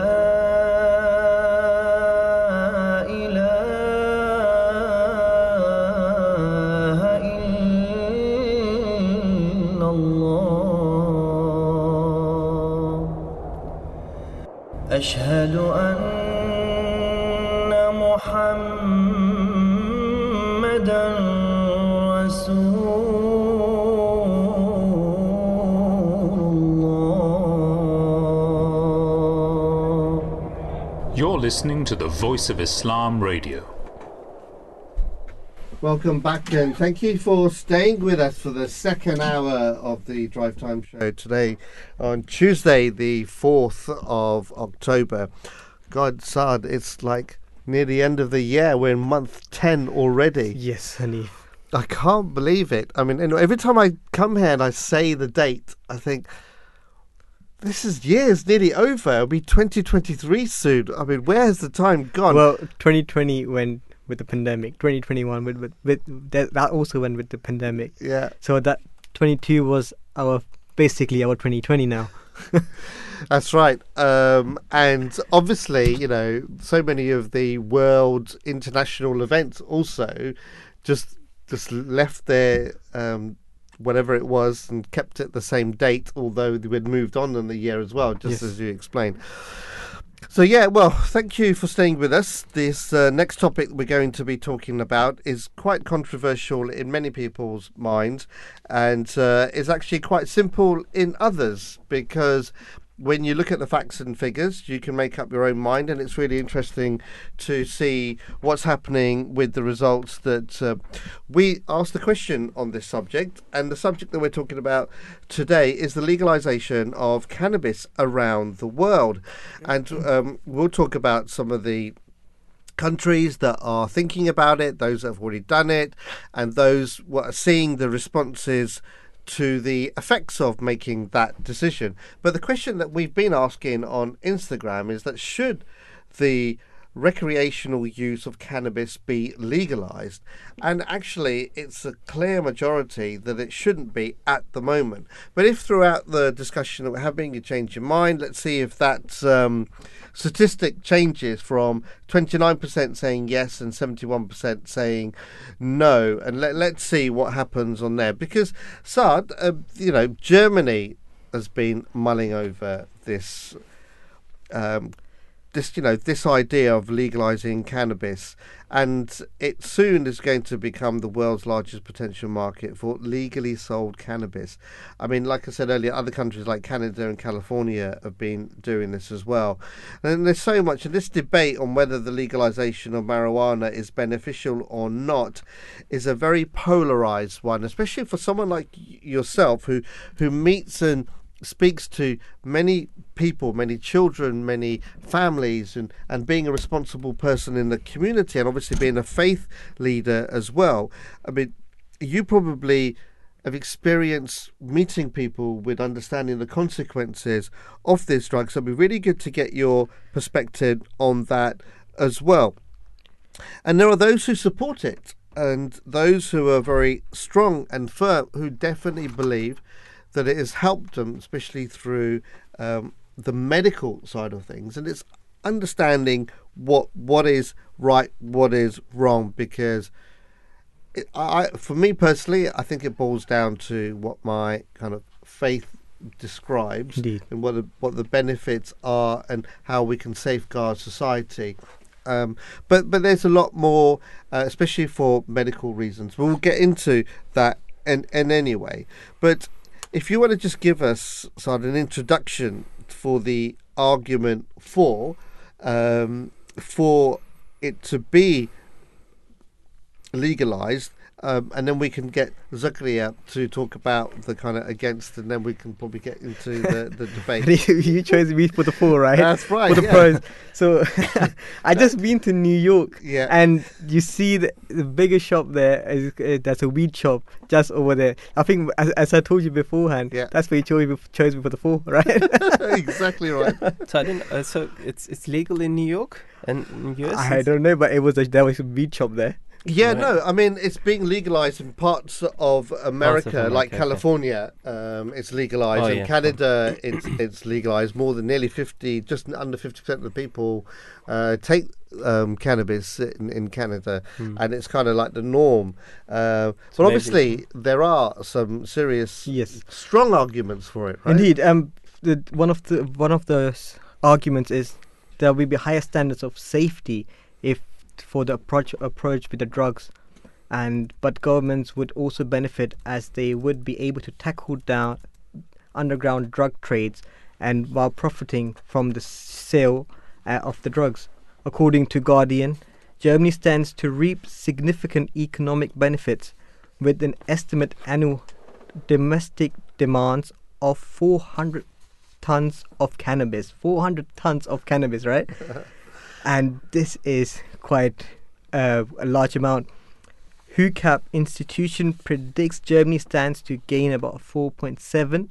listening to the Voice of Islam Radio. Welcome back, and thank you for staying with us for the second hour of the Drive Time Show today on Tuesday, the 4th of October. God, Saad, it's like near the end of the year. We're in month 10 already. Yes, Hanif. I can't believe it. I mean, every time I come here and I say the date, I think this is years nearly over. It'll be 2023 soon. I mean, where has the time gone? Well, 2020 went with the pandemic. 2021 with with, with that, that also went with the pandemic. yeah. So that 22 was our basically our 2020 now. [LAUGHS] That's right. Um, and obviously, you know, so many of the world international events also just just left their um, whatever it was and kept it the same date, although had moved on in the year as well, just Yes. as you explained. So yeah, well, thank you for staying with us. This uh, next topic we're going to be talking about is quite controversial in many people's minds, and uh, is actually quite simple in others because when you look at the facts and figures, you can make up your own mind, and it's really interesting to see what's happening with the results that uh, we asked the question on this subject. And the subject that we're talking about today is the legalization of cannabis around the world. And um, we'll talk about some of the countries that are thinking about it, those that have already done it, and those what are seeing the responses to the effects of making that decision. But the question that we've been asking on Instagram is that should the recreational use of cannabis be legalized? And actually it's a clear majority that it shouldn't be at the moment. But if throughout the discussion that we're having you change your mind let's see if that um, statistic changes from 29% saying yes and 71% saying no. And let, let's see what happens on there. Because Saad uh, you know Germany has been mulling over this um, this you know this idea of legalizing cannabis. And it soon is going to become the world's largest potential market for legally sold cannabis. I mean like i said earlier other countries like canada and california have been doing this as well. And there's so much and this debate on whether the legalization of marijuana is beneficial or not is a very polarized one especially for someone like yourself who who meets and speaks to many people, many children, many families, and, and being a responsible person in the community, and obviously being a faith leader as well. I mean, you probably have experienced meeting people with understanding the consequences of this drug. So it'd be really good to get your perspective on that as well. And there are those who support it. and those who are very strong and firm, who definitely believe that it has helped them, especially through um, the medical side of things, and it's understanding what what is right, what is wrong, because it, I, for me personally, I think it boils down to what my kind of faith describes Indeed. and what the, what the benefits are and how we can safeguard society. Um, but but there's a lot more, uh, especially for medical reasons. We'll get into that in, in any way. But if you want to just give us sort an introduction for the argument for um, for it to be legalized, um, and then we can get Zakaria to talk about the kind of against, and then we can probably get into the, the [LAUGHS] debate. you chose me for the four, right? That's right, For the yeah. pros. So [LAUGHS] [LAUGHS] I just been to New York, Yeah. and you see the, the biggest shop there is uh, that's a weed shop just over there. I think as, as I told you beforehand, Yeah. that's where you chose me, chose me for the four, right? exactly right. So I didn't. Uh, so it's it's legal in New York and US. I don't know, but it was a, there was a weed shop there. Yeah, Right. no, I mean it's being legalized in parts of America, America, like okay. California. Um, it's legalized Oh, in yeah. Canada. it's it's legalized. More than nearly fifty, just under fifty percent of the people uh, take um, cannabis in, in Canada, and it's kind of like the norm. Uh, but maybe- obviously, there are some serious, Yes. strong arguments for it. Right? Indeed, um, the, one of the one of the arguments is there will be higher standards of safety if for the approach approach with the drugs, and but governments would also benefit as they would be able to tackle down underground drug trades and while profiting from the sale uh, of the drugs. According to Guardian, Germany stands to reap significant economic benefits with an estimate annual domestic demands of 400 tons of cannabis. 400 tons of cannabis, right? [LAUGHS] and this is quite uh, a large amount. HUCAP institution predicts Germany stands to gain about 4.7,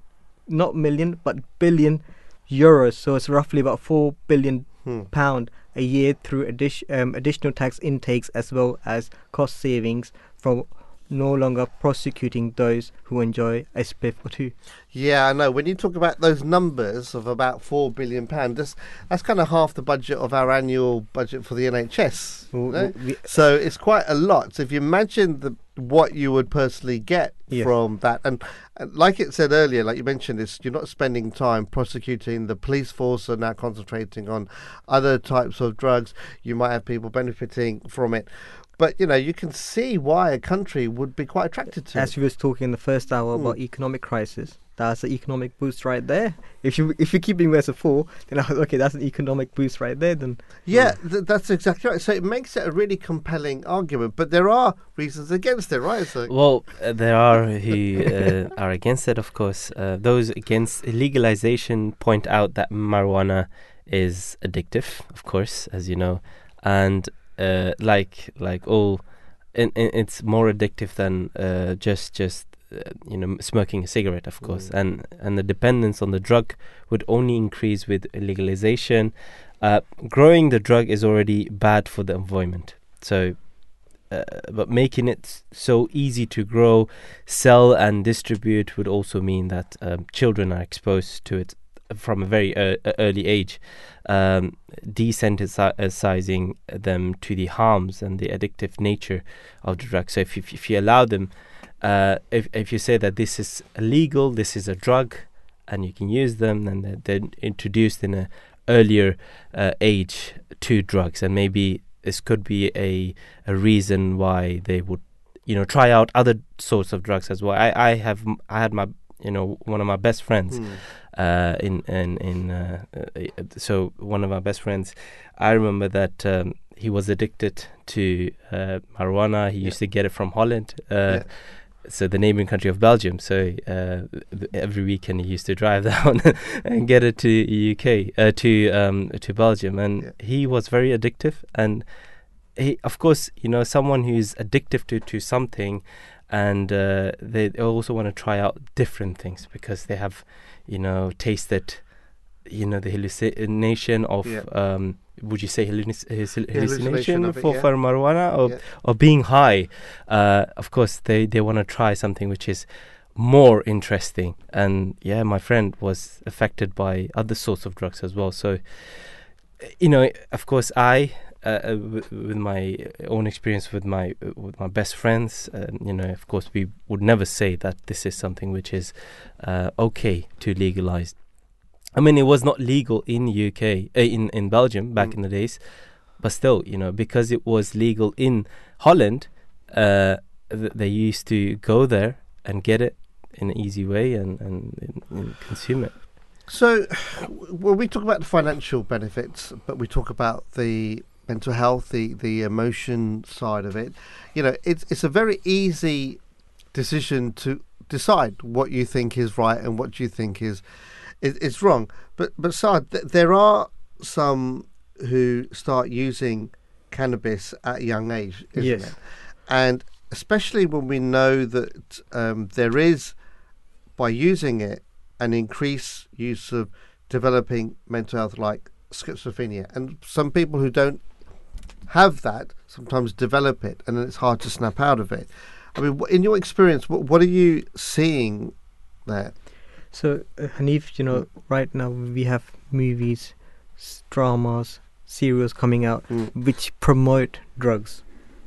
not million, but billion euros. So it's roughly about 4 billion Hmm. pound a year through addition, um, additional tax intakes as well as cost savings from no longer prosecuting those who enjoy a spliff or two. Yeah, I know. When you talk about those numbers of about four billion pound, that's that's kind of half the budget of our annual budget for the NHS. you know? we- So it's quite a lot. So if you imagine the what you would personally get from that, and, and like it said earlier, like you mentioned, is you're not spending time prosecuting. The police force are now concentrating on other types of drugs. You might have people benefiting from it. But you know, you can see why a country would be quite attracted to As it. we was talking in the first hour about Hmm. economic crisis, that's an economic boost right there. If you if you're keeping as a four, then I was, okay, that's an economic boost right there. Then Yeah, th- that's exactly right. So it makes it a really compelling argument, but there are reasons against it, right? So Well, uh, there are who uh, are against it, of course. Uh, those against legalization point out that marijuana is addictive, of course, as you know, and uh, like like all, in, in, it's more addictive than uh, just just uh, you know smoking a cigarette, of course, and and the dependence on the drug would only increase with legalization. Uh, growing the drug is already bad for the environment, so uh, but making it s- so easy to grow, sell, and distribute would also mean that um, children are exposed to it from a very uh, early age, um, desensitizing them to the harms and the addictive nature of the drug. So if you, if you allow them, uh, if if you say that this is illegal, this is a drug, and you can use them, then they're, they're introduced in a earlier uh, age to drugs, and maybe this could be a a reason why they would you know try out other sorts of drugs as well. I I have I had my you know one of my best friends Hmm. uh, in in in uh, uh, so one of my best friends. I remember that um, he was addicted to uh, marijuana. He used to get it from Holland. Uh, Yeah. So the neighboring country of Belgium. So uh, th- every weekend he used to drive [LAUGHS] down and get it to UK uh, to um, to Belgium, and Yeah. he was very addictive. And he, of course, you know, someone who's addictive to to something, and uh, they also want to try out different things because they have, you know, tasted you know the hallucination of Yeah. um, would you say halluc- halluc- hallucination hallucination of it, for, yeah. for marijuana or Yeah. or being high? Uh, of course, they they want to try something which is more interesting. And yeah, my friend was affected by other sorts of drugs as well. So, you know, of course, I. Uh, uh, with my own experience with my uh, with my best friends, uh, you know, of course, we would never say that this is something which is uh, okay to legalize. I mean, it was not legal in UK, uh, in in Belgium back Mm. in the days, but still, you know, because it was legal in Holland, uh, th- they used to go there and get it in an easy way and and, and, and consume it. So, well, we talk about the financial benefits, but we talk about the mental health, the the emotion side of it. You know, it's it's a very easy decision to decide what you think is right and what you think is is, is wrong. But but Saad, th- there are some who start using cannabis at a young age, isn't Yes. it? And especially when we know that um, there is, by using it, an increased use of developing mental health like schizophrenia. And some people who don't have that sometimes develop it and then it's hard to snap out of it. I mean, in your experience, what, what are you seeing there? So, uh, Hanif, you know, right now we have movies, dramas, serials coming out Mm. which promote drugs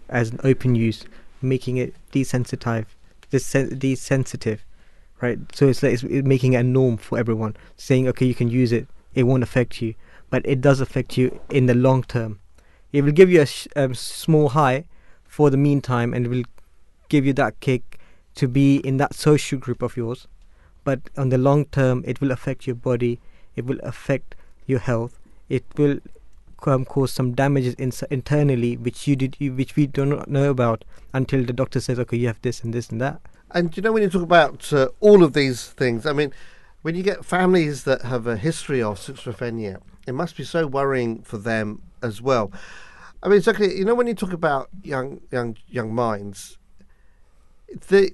as an open use, making it desensitized, desen- desensitive, right? So it's like it's it making it a norm for everyone, saying, okay, you can use it, it won't affect you, but it does affect you in the long term. It will give you a sh- um, small high for the meantime, and it will give you that kick to be in that social group of yours. But on the long term it will affect your body. It will affect your health. It will um, cause some damages in, internally which you did which we do not know about until the doctor says okay you have this and this and that. And you know, when you talk about uh, all of these things, I mean, when you get families that have a history of schizophrenia, it must be so worrying for them as well. I mean, exactly. You know, when you talk about young, young, young minds, the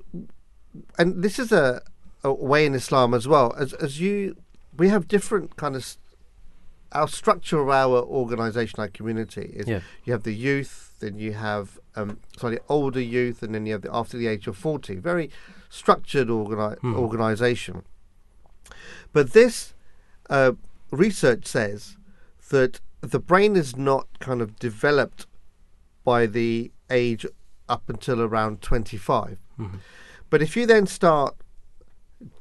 and this is a, a way in Islam as well. As as you, we have different kind of our structure of our organisation, our community is Yeah. you have the youth, then you have um, sorry, older youth, and then you have the after the age of forty. Very structured organi- Hmm. organisation. But this uh, research says that the brain is not kind of developed by the age up until around 25. Mhm. But if you then start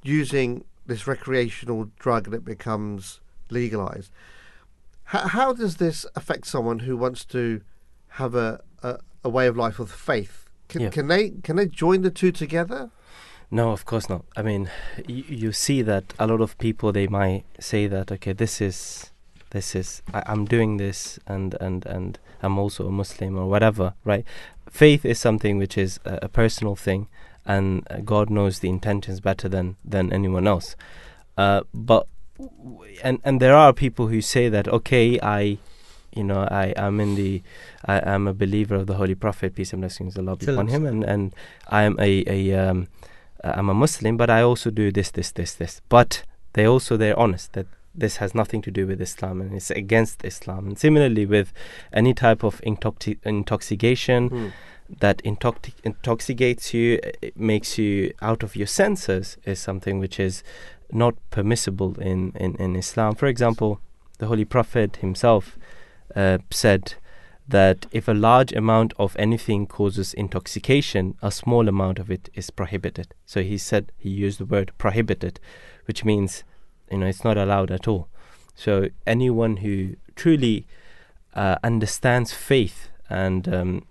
using this recreational drug and it becomes legalized, how, how does this affect someone who wants to have a, a, a way of life with faith? Can, Yeah. can they can they join the two together? No, of course not. I mean, you, you see that a lot of people they might say that okay, this is this is I, I'm doing this and and and I'm also a Muslim or whatever, right? Faith is something which is a, a personal thing, and uh, God knows the intentions better than than anyone else. Uh, but and and there are people who say that okay, I. You know, I am in the, I am a believer of the Holy Prophet, peace and blessings Allah be upon him, and and I am a a um, I'm a Muslim, but I also do this, this, this, this. But they also they're honest that this has nothing to do with Islam and it's against Islam. And similarly with any type of intoxi- intoxication Hmm. that intoxi- intoxicates you, it makes you out of your senses, is something which is not permissible in, in, in Islam. For example, the Holy Prophet himself uh, said that if a large amount of anything causes intoxication, a small amount of it is prohibited. So he said he used the word prohibited, which means you know it's not allowed at all. So anyone who truly uh, understands faith and um,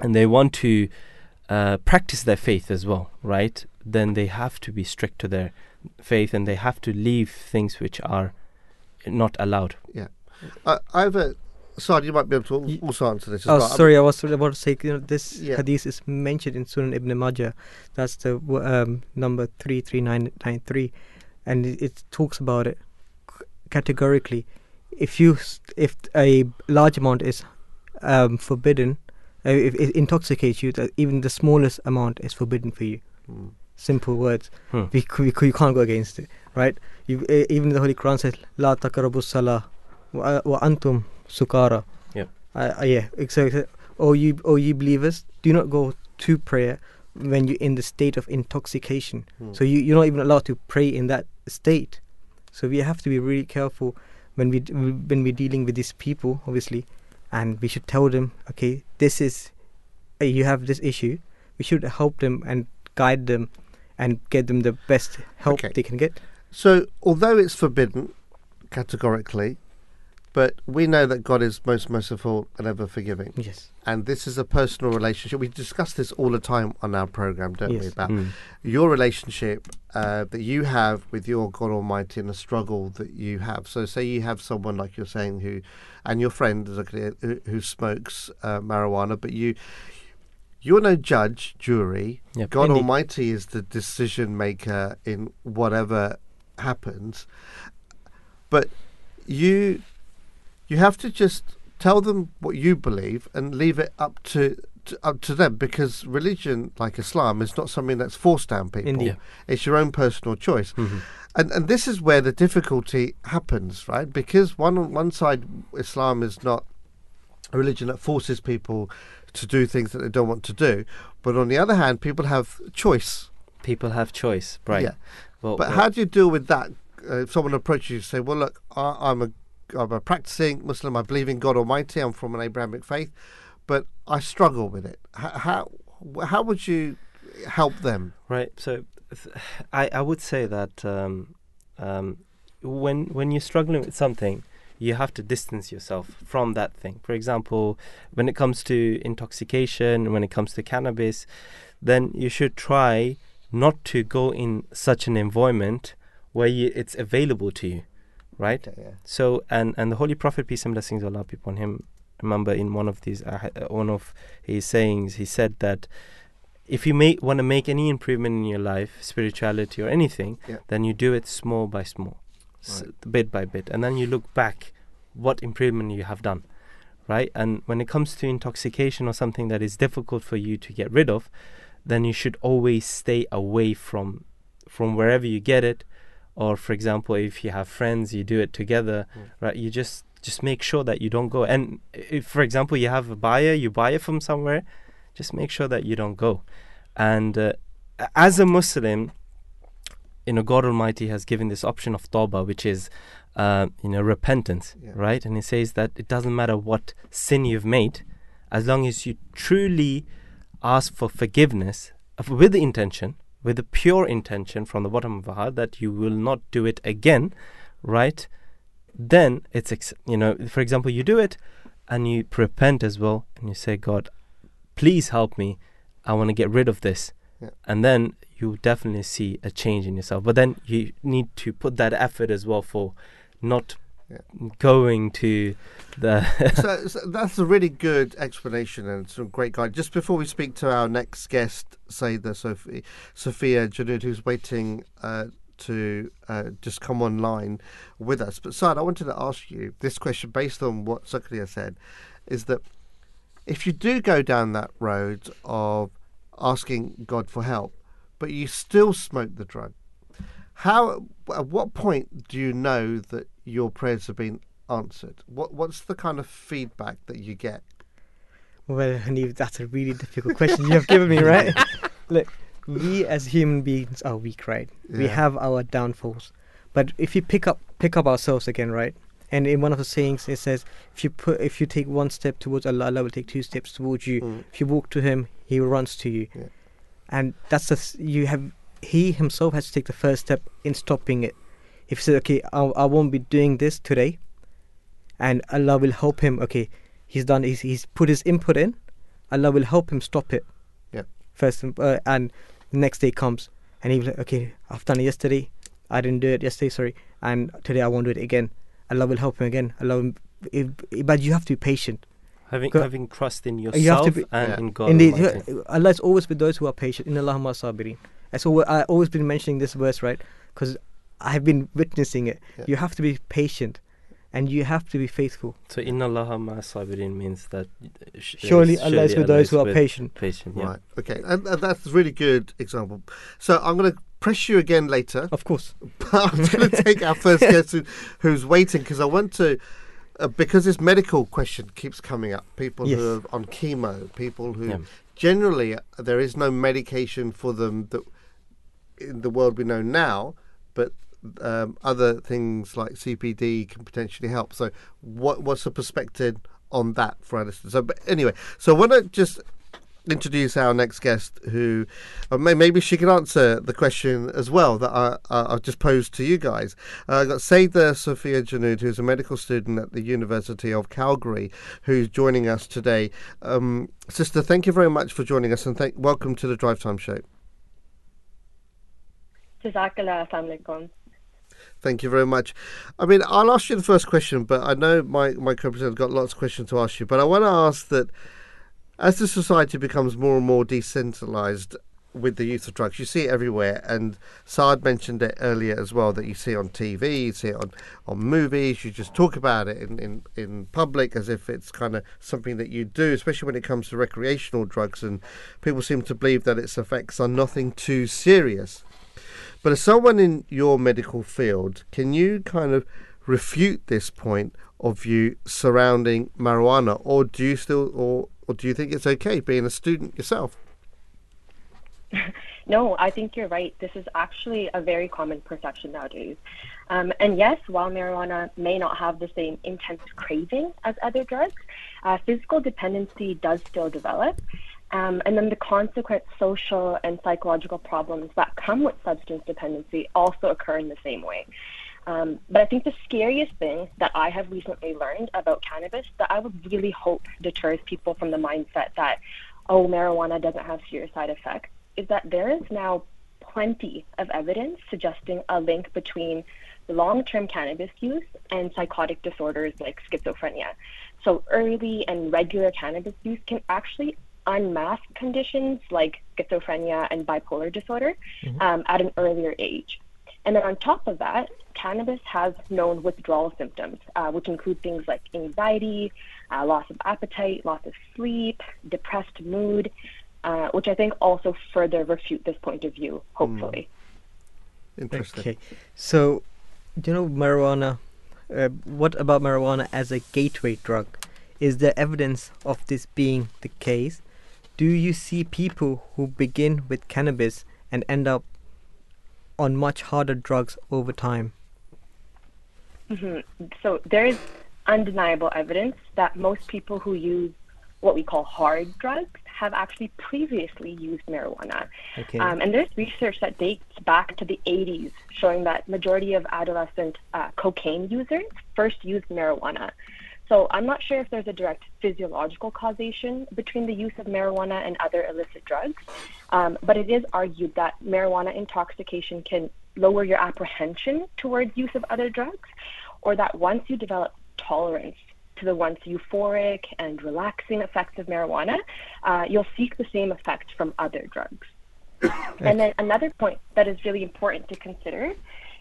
and they want to uh, practice their faith as well, right? Then they have to be strict to their faith and they have to leave things which are not allowed. Yeah. I, I have a. Sorry, you might be able to also answer this as Oh, well. sorry, I was about to say, you know, this Yeah. hadith is mentioned in Sunan Ibn Majah. That's the um, number 33993. And it, it talks about it c- categorically. If you, s- if a large amount is um, forbidden, uh, if it intoxicates you, that even the smallest amount is forbidden for you. Mm. Simple words. Hmm. We, c- we, you can't go against it, right? You, e- even the Holy Quran says, "La taqrabu salah wa wa antum sukara." Yep. Uh, uh, yeah. Exactly. Oh, you, oh, you believers, do not go to prayer when you're in the state of intoxication. Hmm. So you, you're not even allowed to pray in that state. So we have to be really careful when we when we're dealing with these people, obviously, and we should tell them, okay, this is, uh, you have this issue. We should help them and guide them, and get them the best help Okay. they can get. So, although it's forbidden categorically, but we know that God is most merciful and ever forgiving. Yes. And this is a personal relationship. We discuss this all the time on our program, don't we? About Mm. your relationship uh, that you have with your God Almighty and the struggle that you have. So, say you have someone like you're saying who, and your friend is okay, who, who smokes uh, marijuana, but you, you're no judge, jury. Yep. God Indeed. Almighty is the decision maker in whatever happens. But you, you have to just tell them what you believe and leave it up to. to up to them because religion like Islam is not something that's forced down people. Indeed. It's your own personal choice. Mhm. And and this is where the difficulty happens, right? Because one on one side Islam is not a religion that forces people to do things that they don't want to do, but on the other hand, people have choice. People have choice, right? Yeah. Well, But well, how do you deal with that? Uh, if someone approaches you and say, "Well, look, I, I'm a I'm a practicing Muslim. I believe in God Almighty. I'm from an Abrahamic faith, but I struggle with it. How how, would you help them?" Right. So, I I would say that um, um, when when you're struggling with something, you have to distance yourself from that thing. For example, when it comes to intoxication, when it comes to cannabis, then you should try not to go in such an environment where you, it's available to you, right? yeah. So and and the Holy Prophet peace and blessings of Allah be upon him. Remember, in one of these, uh, one of his sayings, he said that if you make want to make any improvement in your life, spirituality or anything, Yeah. then you do it small by small, s- bit by bit, and then you look back what improvement you have done, right? And when it comes to intoxication or something that is difficult for you to get rid of, then you should always stay away from from wherever you get it or for example if you have friends you do it together right? You just just make sure that you don't go. And if for example you have a buyer you buy it from somewhere just make sure that you don't go. And uh, as a muslim you know god almighty has given this option of tawbah which is uh, you know repentance Yeah. right? And he says that it doesn't matter what sin you've made as long as you truly ask for forgiveness with the intention with the pure intention from the bottom of your heart that you will not do it again right then it's ex- you know for example you do it and you repent as well and you say god please help me i want to get rid of this Yeah. and then you definitely see a change in yourself but then you need to put that effort as well for not. Going to the [LAUGHS] so, so that's a really good explanation and some great guide. Just before we speak to our next guest, Sayeda Sophie, Sophia Janud, who's waiting uh, to uh, just come online with us. But Saad, I wanted to ask you this question based on what Zakaria said, is that if you do go down that road of asking God for help, but you still smoke the drug, how at what point do you know that your prayers have been answered? What what's the kind of feedback that you get? Well, Hanif, that's a really difficult question you have given me, [LAUGHS] right? [LAUGHS] Look, we as human beings are weak, right? We have our downfalls, but if you pick up pick up ourselves again, right? And in one of the sayings, it says, "If you put, if you take one step towards Allah, Allah will take two steps towards you. Mm. If you walk to Him, He runs to you." Yeah. And that's the you have. He himself has to take the first step in stopping it. If he says, "Okay, I, I won't be doing this today," and Allah will help him. Okay, he's done. He's, he's put his input in. Allah will help him stop it. Yeah. First, uh, and the next day comes, and he was like, "Okay, I've done it yesterday. I didn't do it yesterday. Sorry, and today I won't do it again." Allah will help him again. Allah, will, if, but you have to be patient. having having trust in You have to yourself be- and Yeah. in God Indeed, Almighty. you- Allah is always with those who are patient. In Allah sabirin. That's all. I always been mentioning this verse, right? Because I've been witnessing it. Yeah. You have to be patient, and you have to be faithful. So inna Allah ma sabirin means that sh- uh, Surely Allah is with those who are patient. patient yeah. Right. Okay. And, and that's a really good example. So I'm going to press you again later. Of course. But [LAUGHS] I'm going to take our first [LAUGHS] guest who, who's waiting because I want to, uh, because this medical question keeps coming up. People Yes. who are on chemo, people who Yeah. generally uh, there is no medication for them that in the world we know now, but um, other things like CBD can potentially help. So, what what's the perspective on that for listeners? So, but anyway, so why don't just introduce our next guest, who uh, may, maybe she can answer the question as well that I, I, I've just posed to you guys. Uh, I've got Seda Sophia Janud, who's a medical student at the University of Calgary, who's joining us today. Um, sister, thank you very much for joining us, and thank, welcome to the Drive Time Show. Thank you very much. I mean, I'll ask you the first question, but I know my, my co-presenter got lots of questions to ask you. But I want to ask that as the society becomes more and more decentralized with the use of drugs, you see it everywhere. And Saad mentioned it earlier as well that you see on TV, you see it on, on movies, you just talk about it in, in, in public as if it's kind of something that you do, especially when it comes to recreational drugs. And people seem to believe that its effects are nothing too serious. But as someone in your medical field, can you kind of refute this point of view surrounding marijuana, or do you still, or or do you think it's okay being a student yourself? [LAUGHS] No, I think you're right. This is actually a very common perception nowadays. Um, and yes, while marijuana may not have the same intense craving as other drugs, uh, physical dependency does still develop. Um, and then the consequent social and psychological problems that come with substance dependency also occur in the same way. Um, but I think the scariest thing that I have recently learned about cannabis that I would really hope deters people from the mindset that, oh, marijuana doesn't have serious side effects, is that there is now plenty of evidence suggesting a link between long term cannabis use and psychotic disorders like schizophrenia. So, early and regular cannabis use can actually unmask conditions like schizophrenia and bipolar disorder um, at an earlier age. And then on top of that, cannabis has known withdrawal symptoms, uh, which include things like anxiety, uh, loss of appetite, loss of sleep, depressed mood, uh, which I think also further refute this point of view, hopefully. Interesting. Okay. So, do you know, marijuana. Uh, what about marijuana as a gateway drug? Is there evidence of this being the case? Do you see people who begin with cannabis and end up on much harder drugs over time? hmm So there is undeniable evidence that most people who use what we call hard drugs have actually previously used marijuana. Okay. Um, and there's research that dates back to the 80s showing that majority of adolescent uh, cocaine users first used marijuana. So I'm not sure if there's a direct physiological causation between the use of marijuana and other illicit drugs, um, but it is argued that marijuana intoxication can lower your apprehension towards use of other drugs, or that once you develop tolerance to the once euphoric and relaxing effects of marijuana, uh, you'll seek the same effect from other drugs. [COUGHS] and then another point that is really important to consider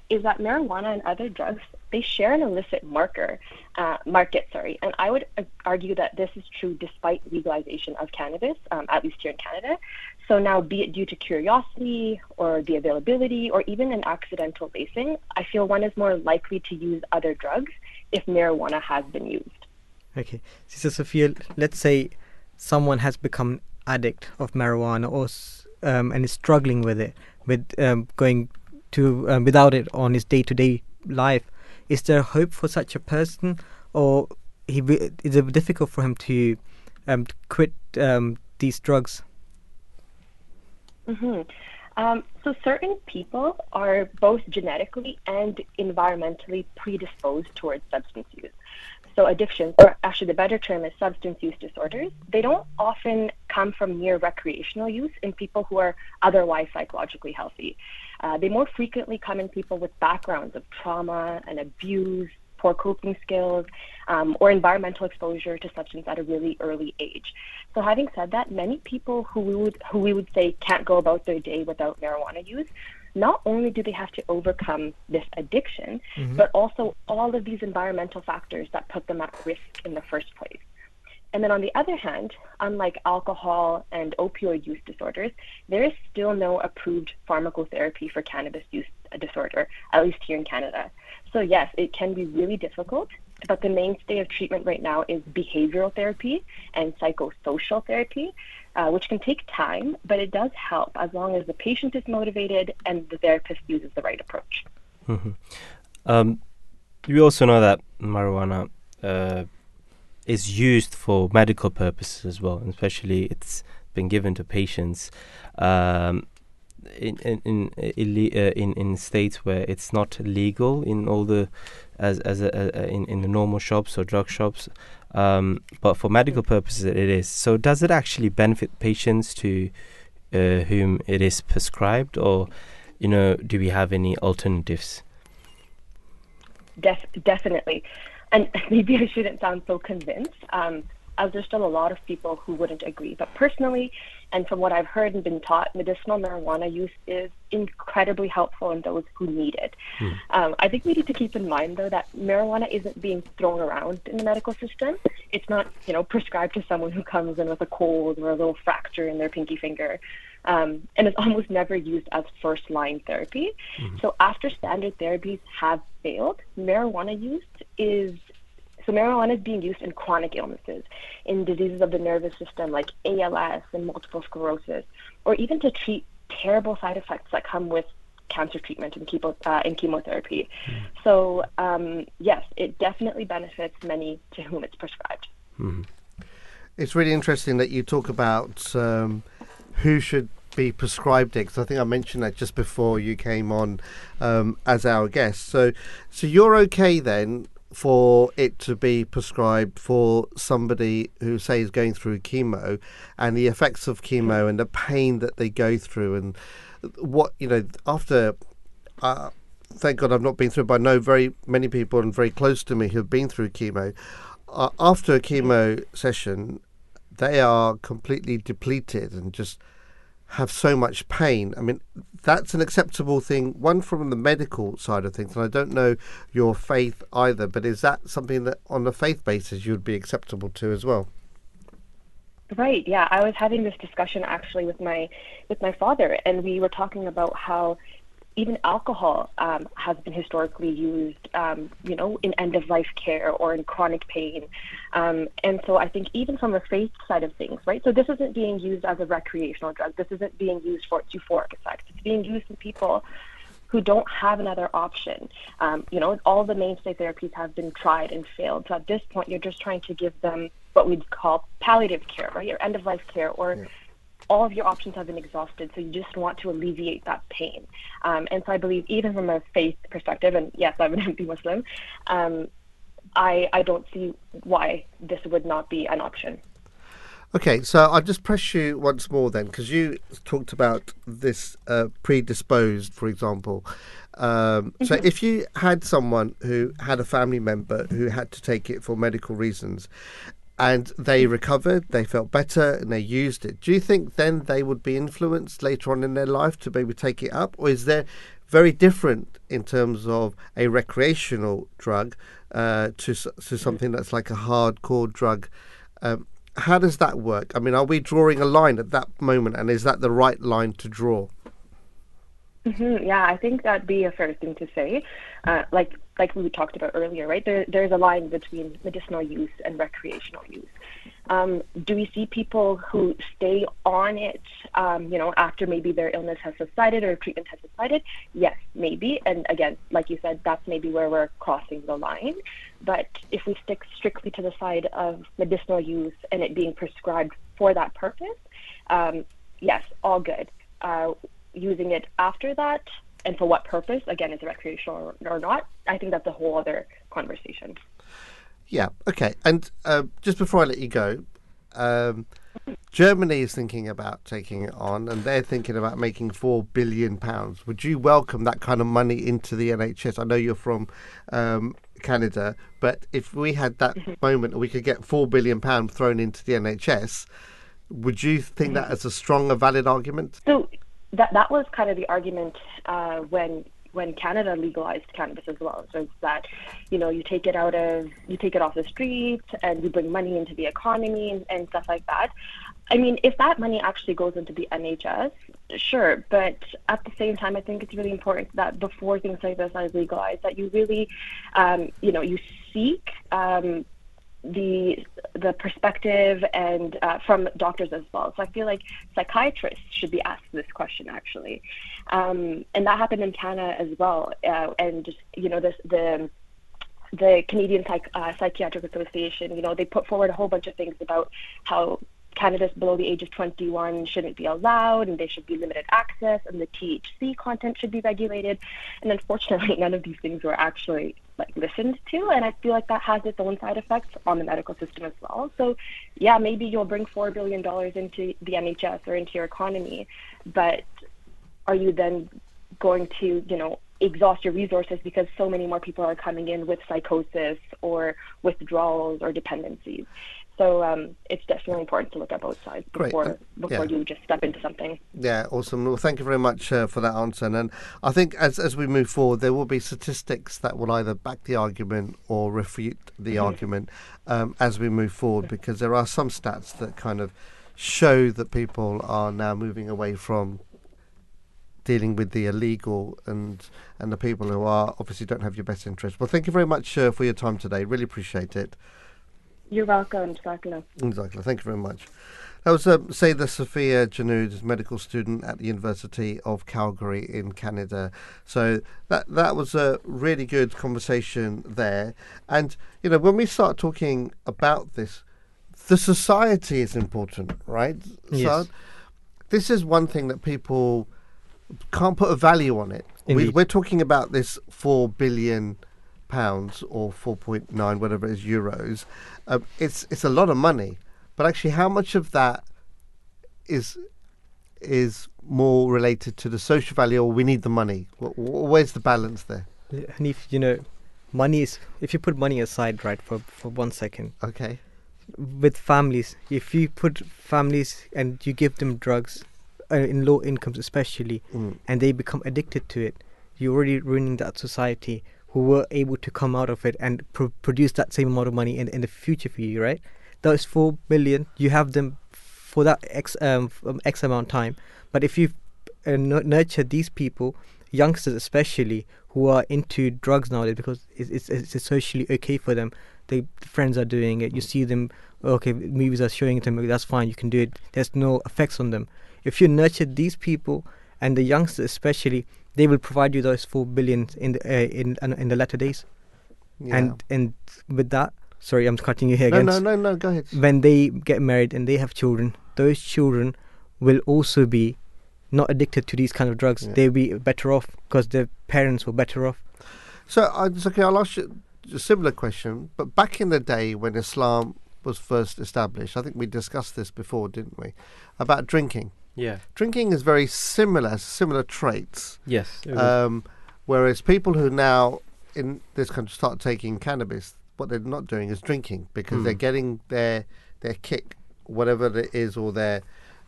is that marijuana and other drugs they share an illicit marker uh, market sorry. And i would uh, argue that this is true despite legalization of cannabis um, at least here in canada. So now be it due to curiosity or the availability or even an accidental lacing i feel one is more likely to use other drugs if marijuana has been used. Okay, Sister Sophia, let's say someone has become addict of marijuana or um, and is struggling with it, with um, going to um, without it on his day-to-day life. Is there hope for such a person, or he is it difficult for him to um, quit um, these drugs? hmm Um, so certain people are both genetically and environmentally predisposed towards substance use. So addictions, or actually the better term is substance use disorders, they don't often come from mere recreational use in people who are otherwise psychologically healthy. Uh, they more frequently come in people with backgrounds of trauma and abuse, poor coping skills, um, or environmental exposure to substance at a really early age. So, having said that, many people who we would who we would say can't go about their day without marijuana use, not only do they have to overcome this addiction, but also all of these environmental factors that put them at risk in the first place. And then on the other hand, unlike alcohol and opioid use disorders, there is still no approved pharmacotherapy for cannabis use disorder, at least here in Canada. So, yes, it can be really difficult, but the mainstay of treatment right now is behavioral therapy and psychosocial therapy, uh, which can take time, but it does help as long as the patient is motivated and the therapist uses the right approach. Mm-hmm. Um, we also know that marijuana uh, is used for medical purposes as well, especially it's been given to patients um, in in in, uh, in in states where it's not legal in all the as as a, a, a- in in the normal shops or drug shops. Um, but for medical purposes, it is. So, does it actually benefit patients to uh, whom it is prescribed, or you know, do we have any alternatives? Def- definitely. And [LAUGHS] maybe I shouldn't sound so convinced, um, as there's still a lot of people who wouldn't agree. But personally, and from what I've heard and been taught, medicinal marijuana use is incredibly helpful in those who need it. Um, I think we need to keep in mind, though, that marijuana isn't being thrown around in the medical system. It's not, you know, prescribed to someone who comes in with a cold or a little fracture in their pinky finger. Um, and is almost never used as first line therapy. So after standard therapies have failed, marijuana use is so marijuana is being used in chronic illnesses, in diseases of the nervous system like ALS and multiple sclerosis, or even to treat terrible side effects that come with cancer treatment and, chemo, uh, and chemotherapy. So um, yes, it definitely benefits many to whom it's prescribed. It's really interesting that you talk about um, who should be prescribed it because I think I mentioned that just before you came on um, as our guest. So, so you're okay then for it to be prescribed for somebody who say is going through chemo and the effects of chemo and the pain that they go through and what you know after. Uh, thank God I've not been through, but I know very many people and very close to me who have been through chemo. Uh, after a chemo session, they are completely depleted and just have so much pain. I mean, that's an acceptable thing, one from the medical side of things, and I don't know your faith either, but is that something that on a faith basis you would be acceptable to as well? Right. Yeah, I was having this discussion actually with my with my father, and we were talking about how even alcohol um, has been historically used, um, you know, in end of life care or in chronic pain. Um, and so I think even from the faith side of things, right? So this isn't being used as a recreational drug. This isn't being used for its euphoric effects. It's being used in people who don't have another option. Um, you know, all the mainstay therapies have been tried and failed. So at this point, you're just trying to give them what we'd call palliative care, right? Or end of life care, or all of your options have been exhausted. So you just want to alleviate that pain. Um, and so I believe, even from a faith perspective, and yes, I'm an Ahmadi Muslim, um, I I don't see why this would not be an option. Okay, so I'll just press you once more then, because you talked about this uh, predisposed, for example. Um, so if you had someone who had a family member who had to take it for medical reasons, and they recovered, they felt better, and they used it, do you think then they would be influenced later on in their life to maybe take it up, or is there very different in terms of a recreational drug uh, to to something that's like a hardcore drug? Um, how does that work? I mean, are we drawing a line at that moment, and is that the right line to draw? hmm Yeah, I think that'd be a fair thing to say. Uh, like like we talked about earlier, right? There, there's a line between medicinal use and recreational use. Um, do we see people who stay on it, um, you know, after maybe their illness has subsided or treatment has subsided? Yes, maybe. And again, like you said, that's maybe where we're crossing the line. But if we stick strictly to the side of medicinal use and it being prescribed for that purpose, um, yes, all good. Uh, using it after that and for what purpose, again, is it recreational or, or not? I think that's a whole other conversation. Yeah. Okay. And uh, just before I let you go, um, Germany is thinking about taking it on, and they're thinking about making four billion pounds. Would you welcome that kind of money into the NHS? I know you're from um, Canada, but if we had that moment, we could get four billion pound thrown into the NHS. Would you think that as a strong, a valid argument? So that that was kind of the argument uh, when when Canada legalized cannabis as well. So it's that, you know, you take it out of you take it off the street and you bring money into the economy and, and stuff like that. I mean, if that money actually goes into the NHS, sure. But at the same time, I think it's really important that before things like this are legalized, that you really, um, you know, you seek um, the the perspective and uh, from doctors as well. So I feel like psychiatrists should be asked this question actually, um, and that happened in Canada as well. Uh, and just you know this the the Canadian Psych- uh, Psychiatric Association, you know, they put forward a whole bunch of things about how cannabis below the age of 21 shouldn't be allowed and they should be limited access and the THC content should be regulated. And unfortunately, none of these things were actually like listened to and I feel like that has its own side effects on the medical system as well. So yeah, maybe you'll bring 4 billion dollars into the NHS or into your economy, but are you then going to, you know, exhaust your resources because so many more people are coming in with psychosis or withdrawals or dependencies. So um, it's definitely important to look at both sides before Uh, before yeah. you just step into something. Yeah, awesome. Well, thank you very much uh, for that answer. And I think as as we move forward, there will be statistics that will either back the argument or refute the Mhm. argument um, as we move forward, because there are some stats that kind of show that people are now moving away from dealing with the illegal and and the people who are obviously don't have your best interest. Well, thank you very much uh, for your time today. Really appreciate it. You're welcome, Sakina. Exactly. Thank you very much. That was uh, Sayeda Sophia Janud, medical student at the University of Calgary in Canada. So that that was a really good conversation there. And you know, when we start talking about this, the society is important, right? Yes. So this is one thing that people can't put a value on it. We, Indeed. we're talking about this four billion pounds or four point nine, whatever it is, euros. Um, it's it's a lot of money, but actually, how much of that is is more related to the social value, or we need the money? Wh- wh- Where's the balance there? And if you know, money is if you put money aside, right, for for one second. Okay. With families, if you put families and you give them drugs, uh, in low incomes especially, Mm. and they become addicted to it, you're already ruining that society who were able to come out of it and pro- produce that same amount of money in in the future for you, right? Those four million, you have them for that x um um, x amount of time. But if you uh, nu- nurture these people, youngsters especially, who are into drugs nowadays because it's it's, it's socially okay for them. They friends are doing it. You see them. Okay, movies are showing it to them. That's fine. You can do it. There's no effects on them. If you nurture these people and the youngsters especially, they will provide you those four billion in the uh, in in in the latter days. Yeah. And and with that, sorry, I'm cutting you here No, again. no, no, no. Go ahead. When they get married and they have children, those children will also be not addicted to these kind of drugs. Yeah. They'll be better off because their parents were better off. So, uh, okay. I'll ask you a similar question. But back in the day when Islam was first established, I think we discussed this before, didn't we? About drinking. Yeah. Drinking is very similar, similar traits. Yes. Um, whereas people who now in this country start taking cannabis, what they're not doing is drinking because they're Hmm. getting their their kick, whatever it is, or their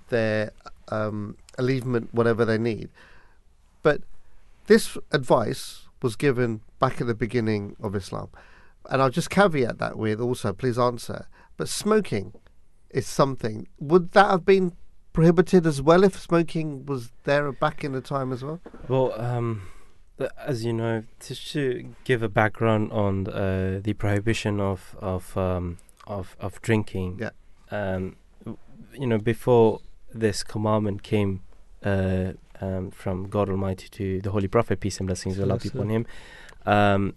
their um, alleviation, whatever they need. But this advice was given back at the beginning of Islam, and I'll just caveat that with also, please answer. But smoking is something. Would that have been prohibited as well if smoking was there back in the time as well? Well, um, as you know, just to give a background on uh, the prohibition of of um, of of drinking. Yeah. Um, you know, before this commandment came uh, um, from God Almighty to the Holy Prophet, peace and blessings of Allah be upon him. Um,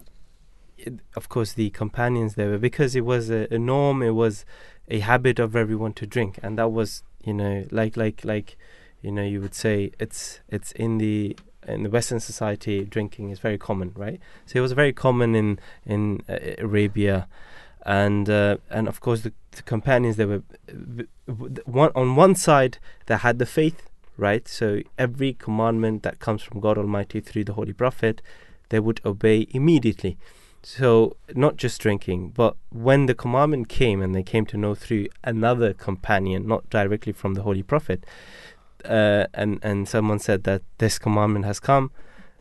it, of course, the companions there were because it was a, a norm. It was a habit of everyone to drink, and that was, you know, like like like, you know, you would say it's it's in the in the Western society, drinking is very common, right? So it was very common in in uh, Arabia, and uh, and of course the, the companions they were one on one side they had the faith, right? So every commandment that comes from God Almighty through the Holy Prophet, they would obey immediately. So not just drinking, but when the commandment came and they came to know through another companion, not directly from the Holy Prophet, uh, and and someone said that this commandment has come,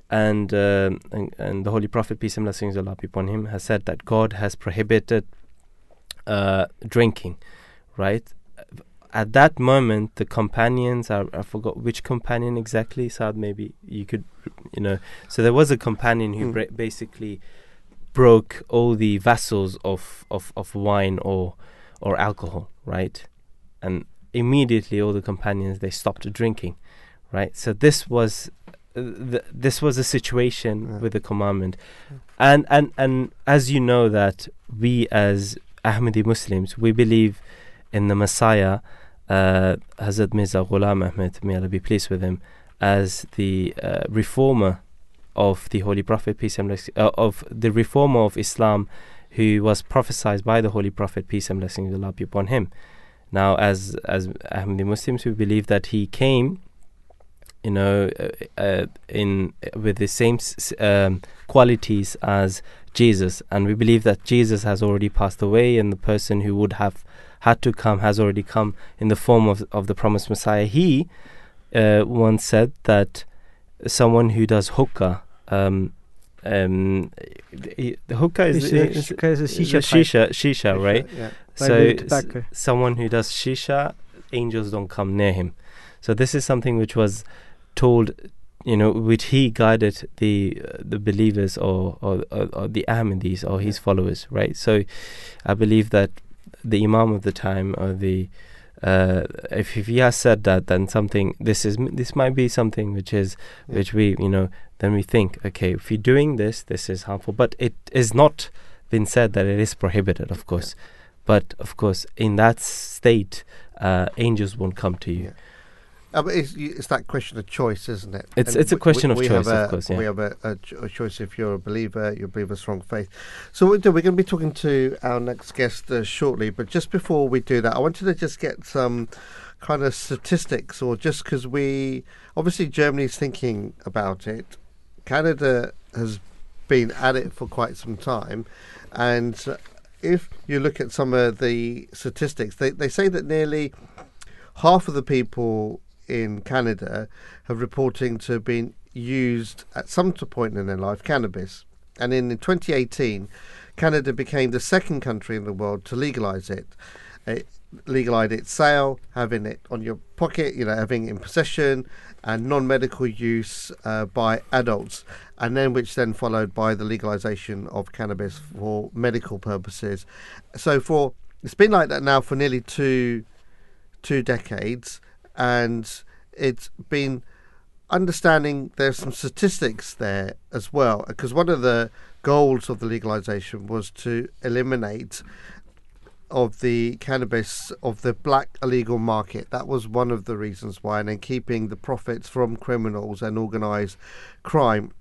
and, um, and and the Holy Prophet peace and blessings of Allah be upon him has said that God has prohibited uh, drinking, right? At that moment, the companions I, I forgot which companion exactly. Saad, maybe you could, you know. So there was a companion who bra- basically broke all the vessels of, of, of wine or or alcohol, right? And immediately all the companions they stopped drinking, right? So this was uh, th- this was a situation Yeah. with the commandment, and and and as you know that we as Ahmadi Muslims we believe in the Messiah, uh, Hazrat Mirza Ghulam Ahmed, may Allah be pleased with him, as the uh, reformer of the Holy Prophet, peace and blessings, uh, of the reformer of Islam, who was prophesied by the Holy Prophet, peace and blessings of Allah be upon him. Now, as as Ahmadi Muslims, we believe that he came, you know, uh, uh, in with the same um, qualities as Jesus, and we believe that Jesus has already passed away, and the person who would have had to come has already come in the form of of the promised Messiah. He uh, once said that someone who does hookah. Um, um, the hookah is, a- is- is a is shisha shisha, shisha, right? Yeah. So s- someone who does shisha, angels don't come near him. So this is something which was told, you know, which he guided the uh, the believers or or, or, or the Ahmadis or his followers, right? So I believe that the Imam of the time or the uh, if, if he has said that, then something this is this might be something which is Yeah. which we you know then we think okay if you're doing this this is harmful, but it is not been said that it is prohibited, of course. But of course, in that state, uh, angels won't come to you. Yeah. Uh, but it's, it's that question of choice, isn't it? It's- And it's a question we- of we choice, have of course, yeah. We have a, a, a choice if you're a believer, you believe a strong faith. So what we do, we're going to be talking to our next guest uh, shortly, but just before we do that, I wanted to just get some kind of statistics, or just because we obviously Germany's thinking about it, Canada has been at it for quite some time, and if you look at some of the statistics, they, they say that nearly half of the people in Canada have reporting to have been used at some point in their life cannabis. And in 2018, Canada became the second country in the world to legalize it. It legalized its sale, having it on your pocket, you know, having it in possession, and non-medical use uh, by adults, and then which then followed by the legalization of cannabis for medical purposes. So for it's been like that now for nearly two two decades, and it's been understanding there's some statistics there as well because one of the goals of the legalization was to eliminate of the cannabis of the black illegal market. That was one of the reasons why and then keeping the profits from criminals and organized crime.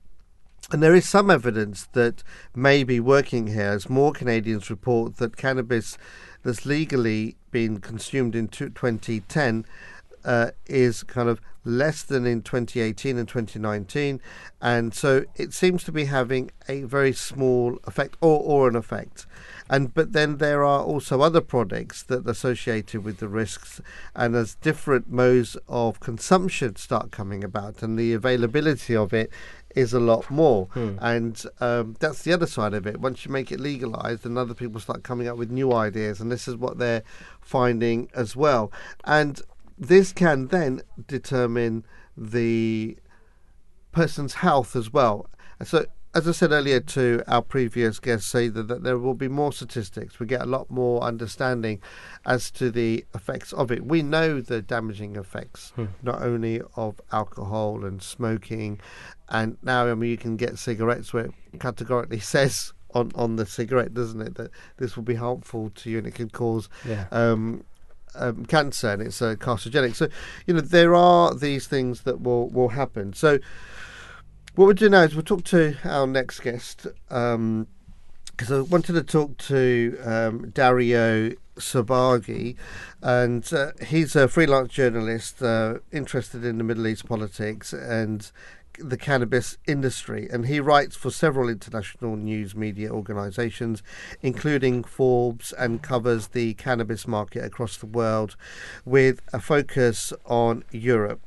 And there is some evidence that may be working here as more Canadians report that cannabis that's legally been consumed in two- 2010 uh, is kind of less than in 2018 and 2019. And so it seems to be having a very small effect or, or an effect. And but then there are also other products that are associated with the risks, and as different modes of consumption start coming about, and the availability of it is a lot more. And um, that's the other side of it. Once you make it legalized, and other people start coming up with new ideas, and this is what they're finding as well. And this can then determine the person's health as well. So, as I said earlier to our previous guests, say that, that there will be more statistics. We get a lot more understanding as to the effects of it. We know the damaging effects, not only of alcohol and smoking, and now I mean you can get cigarettes where it categorically [LAUGHS] says on on the cigarette, doesn't it, that this will be harmful to you and it can cause Yeah. um, um, cancer and it's uh, carcinogenic. So, you know, there are these things that will, will happen. So, what we'll do now is we'll talk to our next guest because I wanted to talk to um, Dario Sabaghi, and uh, he's a freelance journalist uh, interested in the Middle East politics and the cannabis industry, and he writes for several international news media organizations, including Forbes, and covers the cannabis market across the world with a focus on Europe.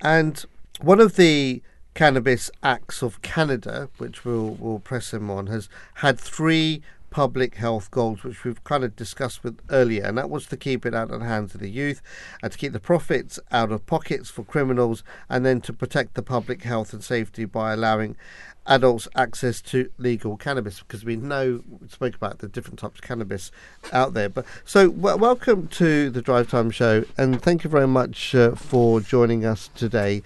And one of the Cannabis Acts of Canada, which we'll, we'll press him on, has had three public health goals, which we've kind of discussed with earlier, and that was to keep it out of the hands of the youth, and to keep the profits out of pockets for criminals, and then to protect the public health and safety by allowing adults access to legal cannabis because we know we spoke about the different types of cannabis out there. But so w- welcome to the drive time show and thank you very much uh, for joining us today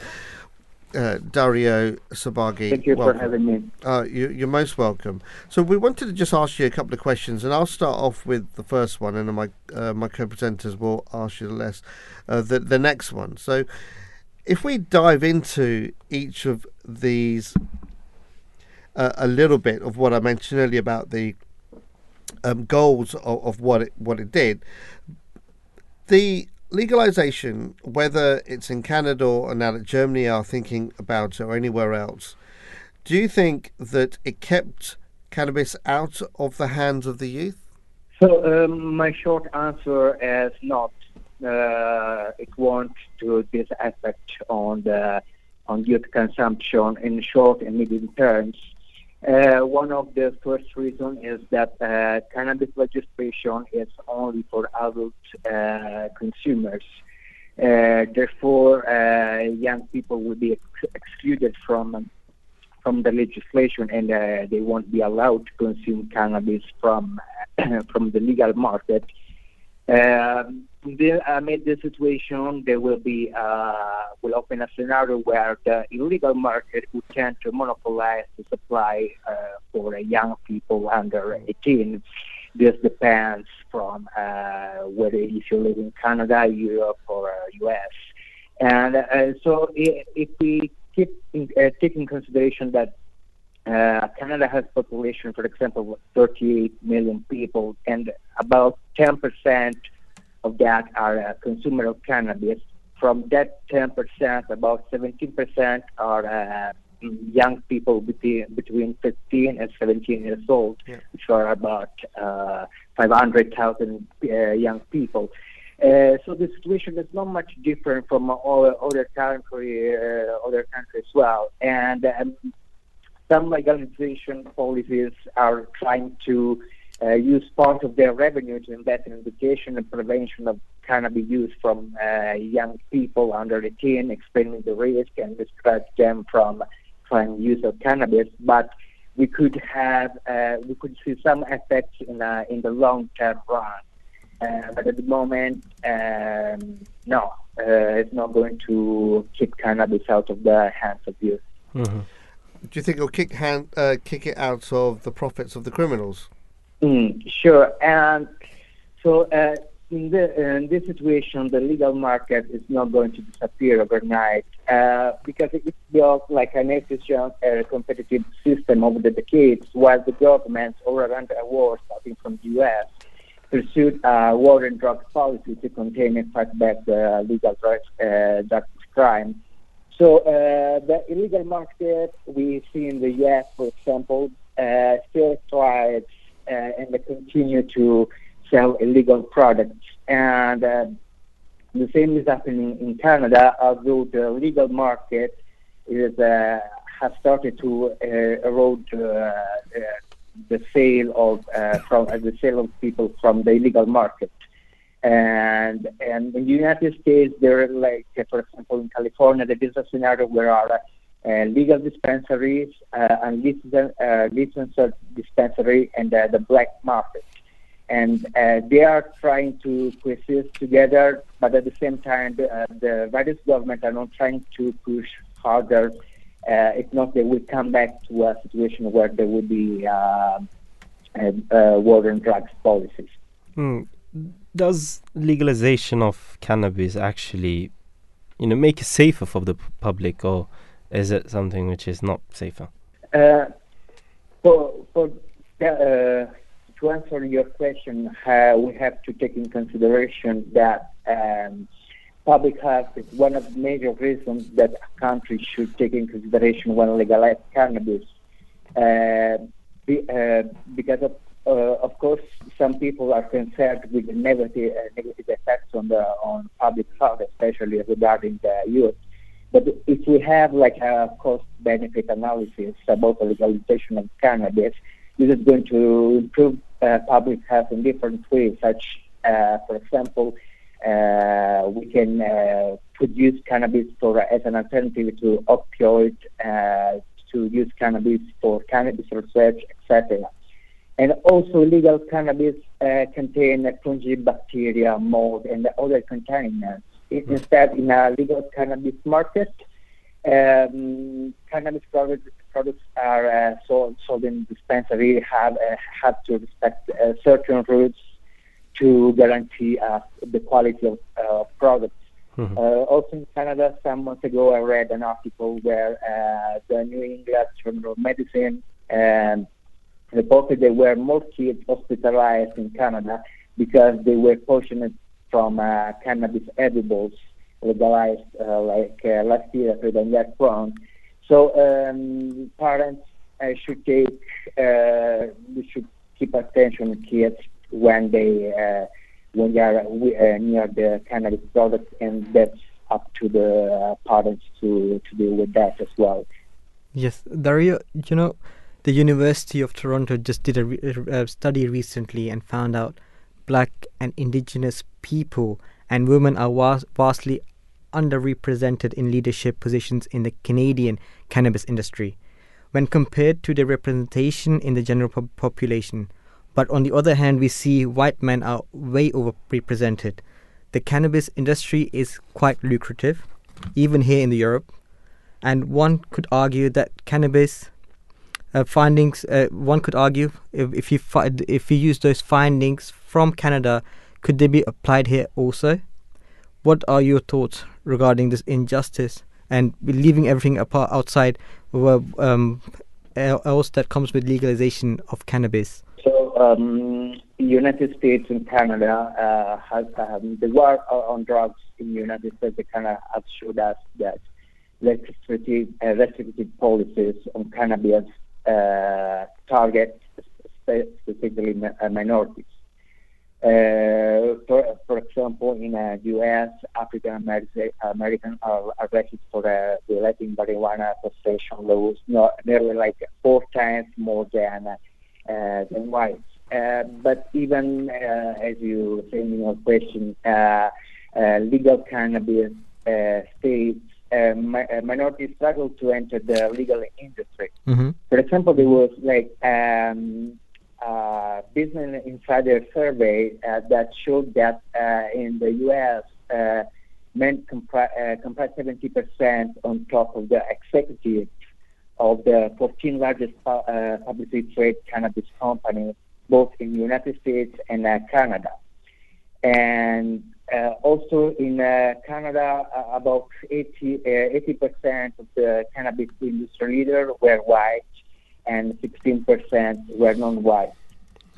uh, Dario Sabaghi. Thank you welcome. for having me. Uh, you, you're most welcome. So we wanted to just ask you a couple of questions, and I'll start off with the first one, and then my uh, my co-presenters will ask you the less uh, the the next one. So if we dive into each of these uh, a little bit of what I mentioned earlier about the um, goals of, of what it what it did, the legalization, whether it's in Canada or now that Germany are thinking about it or anywhere else, do you think that it kept cannabis out of the hands of the youth? So um, my short answer is not. Uh, it won't do this effect on the on youth consumption in short and medium terms. Uh, one of the first reasons is that uh, cannabis legislation is only for adult uh, consumers. Uh, therefore, uh, young people will be ex- excluded from from the legislation, and uh, they won't be allowed to consume cannabis from [COUGHS] from the legal market. Um, the, amid the situation, there will be uh, will open a scenario where the illegal market would tend to monopolize the supply uh, for uh, young people under 18. This depends from uh, whether if you live in Canada, Europe, or uh, US. And uh, so, if, we keep in, uh, take in consideration that uh, Canada has population, for example, 38 million people, and about 10 percent of that are uh, consumer of cannabis. From that 10%, about 17% are uh, young people between, between 15 and 17 years old, Yeah. which are about uh, 500,000 uh, young people. Uh, so the situation is not much different from all other country, uh, other countries as well. And um, some legalization policies are trying to uh, use part of their revenue to invest in education and prevention of cannabis use from uh, young people under 18, explaining the risk and distract them from from use of cannabis. But we could have uh, we could see some effects in uh, in the long term run. Uh, but at the moment, um, no, uh, it's not going to keep cannabis out of the hands of youth. Mm-hmm. Do you think it'll kick hand uh, kick it out of the profits of the criminals? Mm, sure. And so, uh, in, the, in this situation, the legal market is not going to disappear overnight uh, because it's built like an efficient uh, competitive system over the decades, while the governments all around the world, starting from the U.S., pursued a war and drugs policy to contain and fight back the legal drugs, uh, crime. So uh, the illegal market we see in the U.S., for example, uh, still thrives uh, and they continue to sell illegal products. And uh, the same is happening in Canada, although the legal market is uh, has started to uh, erode uh, uh, the sale of uh, from uh, the sale of people from the illegal market. And and in the United States, there are like, uh, for example, in California, there is a scenario where uh, legal dispensaries, uh, and licensed, uh, licensed dispensary, and uh, the black market. And they are trying to coexist together, but at the same time, the, various governments are not trying to push harder. If not, they will come back to a situation where there will be uh, war and drugs policies. Hmm. Does legalization of cannabis actually, you know, make it safer for the public, or is it something which is not safer? Uh, for for uh, to answer your question, uh, we have to take in consideration that um, public health is one of the major reasons that a country should take in consideration when legalize cannabis. Uh, be, uh, because of uh, of course, some people are concerned with the negative negative effects on the on public health, especially regarding the youth. But if we have like a cost-benefit analysis about the legalization of cannabis, this is going to improve uh, public health in different ways, such, uh, for example, uh, we can uh, produce cannabis for as an alternative to opioid, uh, to use cannabis for cannabis research, etc. And also, legal cannabis uh, contain fungi, bacteria, mold, and other contaminants. Instead, in a legal cannabis market, um, cannabis product, products are uh, sold, sold in dispensary have uh, have to respect uh, certain rules to guarantee uh, the quality of uh, products. Mhm. Uh, also in Canada, some months ago, I read an article where uh, the New England Journal of Medicine um, reported there were more kids hospitalized in Canada because they were poisoned from uh, cannabis edibles legalized uh, like uh, last year in that wrong. So um, parents should take, we should keep attention kids when they when they are near the cannabis products, and that's up to the parents to to deal with that as well. Yes, Dario, you know, the University of Toronto just did a, re- a study recently and found out black and indigenous people and women are was- vastly underrepresented in leadership positions in the Canadian cannabis industry when compared to their representation in the general pop- population. But on the other hand, we see white men are way overrepresented. The cannabis industry is quite lucrative, even here in Europe and one could argue that cannabis uh, findings uh, one could argue if, if you fi- if you use those findings from Canada could they be applied here also what are your thoughts regarding this injustice and leaving everything apart outside well, um, else that comes with legalization of cannabis So, um, United States and Canada uh, has um, the war on drugs in United States. and Canada have showed us that restrictive, uh, restrictive policies on cannabis uh, target specifically uh, minorities. Uh, for, for example, in the U.S., African American Americans are arrested for uh, violating marijuana possession laws, not nearly like four times more than uh, than whites. Uh, but even uh, as you say in your question, uh, uh, legal cannabis uh, states uh, minorities struggle to enter the legal industry. mm-hmm. For example, there was like um, uh, Business Insider survey uh, that showed that uh, in the U.S. Uh, men compri- uh, comprise 70% on top of the executive of the 14 largest pu- uh, publicly traded cannabis companies, both in the United States and uh, Canada. And also in uh, Canada, uh, about 80, uh, 80% of the cannabis industry leaders were white and 16% were non-white.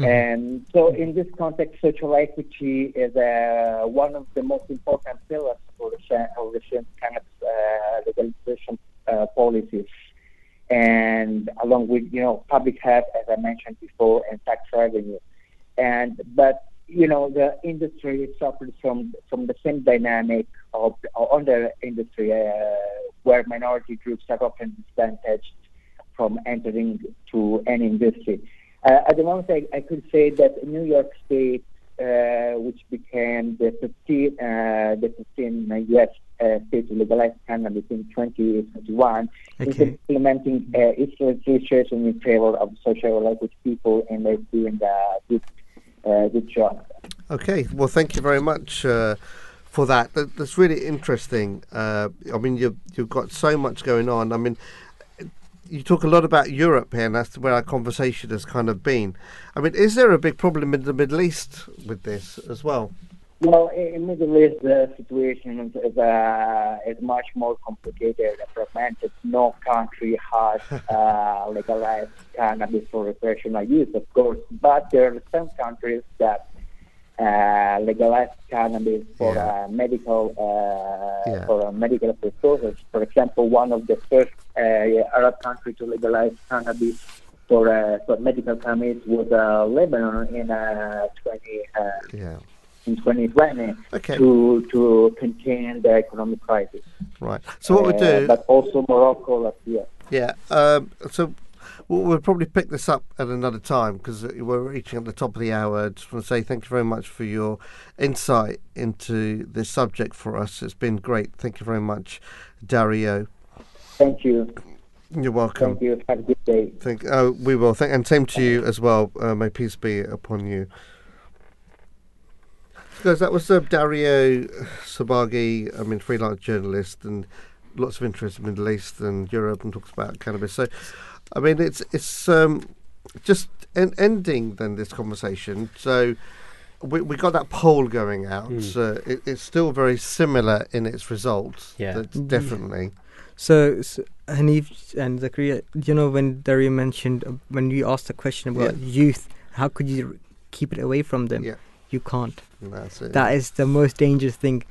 And so in this context, social equity is uh, one of the most important pillars for the, cha- of the cannabis uh, legalization uh, policies and along with you know public health, as I mentioned before, and tax revenue. And but you know the industry suffers from from the same dynamic of on the industry uh, where minority groups are often disadvantaged from entering to any industry. Uh, at the moment, I, I could say that New York State, uh, which became the 15, uh, the 15 U.S. Uh, state to legalize cannabis in 2021, is implementing uh, its legislation in favor of social equity people, and they're doing a uh, good job. Okay, well, thank you very much uh, for that. that. That's really interesting. Uh, I mean, you've you've got so much going on. I mean, you talk a lot about Europe here, and that's where our conversation has kind of been. I mean, is there a big problem in the Middle East with this as well? Well, in Middle East, the situation is, uh, is much more complicated and fragmented. No country has [LAUGHS] uh, legalized cannabis for recreational use, of course, but there are some countries that uh, legalize cannabis for Yeah. uh, medical uh, Yeah. for uh, medical purposes. For example, one of the first uh, Arab countries to legalize cannabis for uh, for medical cannabis was uh, Lebanon in uh, 20. Uh, Yeah. In 2020 Okay. to to contain the economic crisis. Right. So what we Uh, do? but also Morocco last year. Yeah. Um, so we'll, probably pick this up at another time because we're reaching at the top of the hour. I just want to say thank you very much for your insight into this subject for us. It's been great. Thank you very much, Dario. Thank you. You're welcome. Thank you. Have a good day. Thank. Oh, we will. Thank, and same to you as well. Uh, may peace be upon you. Guys, that was uh, Dario Sabaghi. I mean, freelance journalist and lots of interest in the Middle East and Europe, and talks about cannabis. So, I mean, it's it's um, just en- ending then this conversation. So. We, we got that poll going out. So it, it's still very similar in its results. Yeah. That's Mhm. definitely. So, so Hanif and Zakaria, you know, when Dario mentioned, uh, when you asked the question about youth, how could you keep it away from them? Yeah. You can't. That's it. That is the most dangerous thing.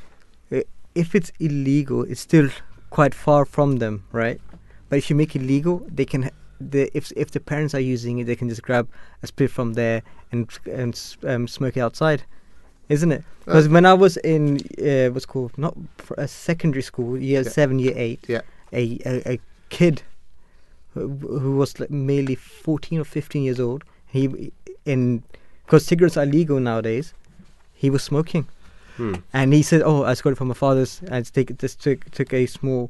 If it's illegal, it's still quite far from them, right? But if you make it legal, they can. The if if the parents are using it, they can just grab a split from there and and um, smoke it outside, isn't it? Because when I was in uh, what's called not uh, secondary school, year Yeah. seven, year eight, Yeah. a, a a kid who, who was like merely fourteen or fifteen years old, he in because cigarettes are legal nowadays, he was smoking. Hmm. And he said, "Oh, I just got it from my father's. I just take just took took a small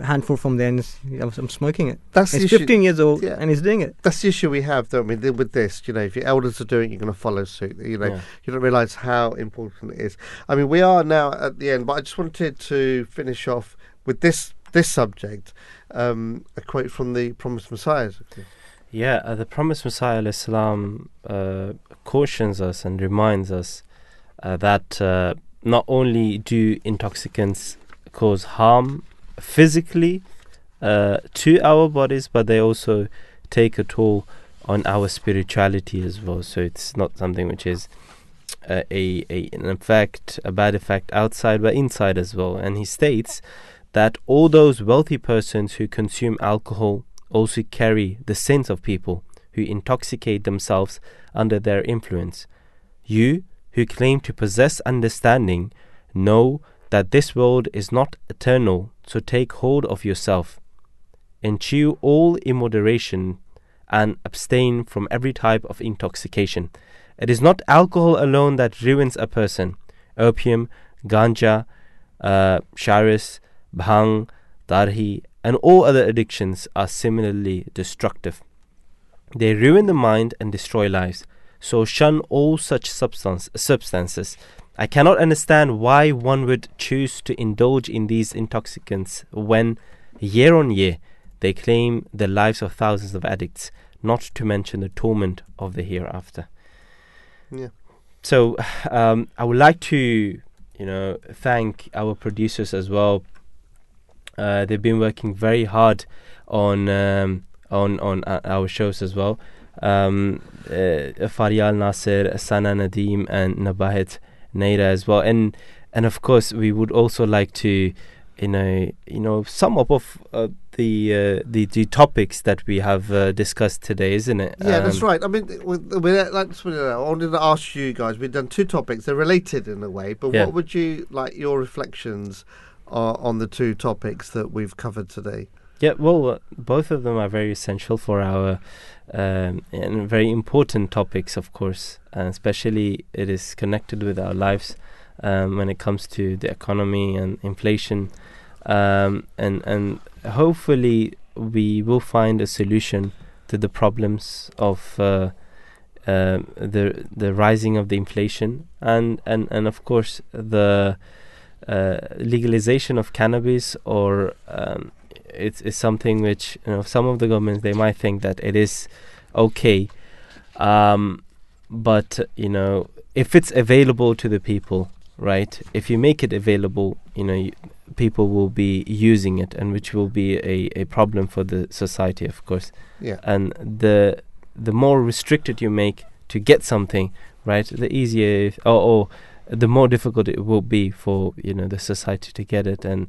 handful from there, and I I'm smoking it. That's the he's issue- 15 years old, Yeah. and he's doing it. That's the issue we have, don't we? With this, you know, if your elders are doing it, you're going to follow suit. You know, Yeah. you don't realise how important it is. I mean, we are now at the end, but I just wanted to finish off with this this subject. Um, a quote from the Promised Messiah. Yeah, uh, the promised Messiah salam, uh, cautions us and reminds us uh, that uh, not only do intoxicants cause harm physically uh, to our bodies, but they also take a toll on our spirituality as well. So it's not something which is uh, a, a an effect, a bad effect outside, but inside as well. And he states that all those wealthy persons who consume alcohol also carry the sins of people who intoxicate themselves under their influence. You, who claim to possess understanding, know that this world is not eternal, so take hold of yourself. Eschew all immoderation and abstain from every type of intoxication. It is not alcohol alone that ruins a person. Opium, ganja, uh, charas, bhang, darhi, and all other addictions are similarly destructive. They ruin the mind and destroy lives. So shun all such substance, substances. I cannot understand why one would choose to indulge in these intoxicants when, year on year, they claim the lives of thousands of addicts, not to mention the torment of the hereafter. Yeah. So, [SIGHS] um, I would like to, you know, thank our producers as well. Uh, they've been working very hard on um, on on uh, our shows as well. Um, uh, Faryal Nasir, Sana Nadim, and Nabahet Naira as well, and and of course we would also like to, you know, you know, sum up of uh, the, uh, the the topics that we have uh, discussed today, isn't it? Yeah, that's Um, right. I mean, we, we, it out. I wanted to ask you guys. We've done two topics. They're related in a way, but Yeah. what would you like your reflections are on the two topics that we've covered today? Yeah, well, uh, both of them are very essential for our um, and very important topics, of course, and especially it is connected with our lives um, when it comes to the economy and inflation, um, and and hopefully we will find a solution to the problems of uh, uh, the the rising of the inflation and and and of course the uh, legalization of cannabis or um, it's, it's something which you know some of the governments they might think that it is okay um, but you know if it's available to the people right if you make it available you know you, people will be using it and which will be a, a problem for the society of course Yeah. and the the more restricted you make to get something right the easier if, or, or the more difficult it will be for you know the society to get it and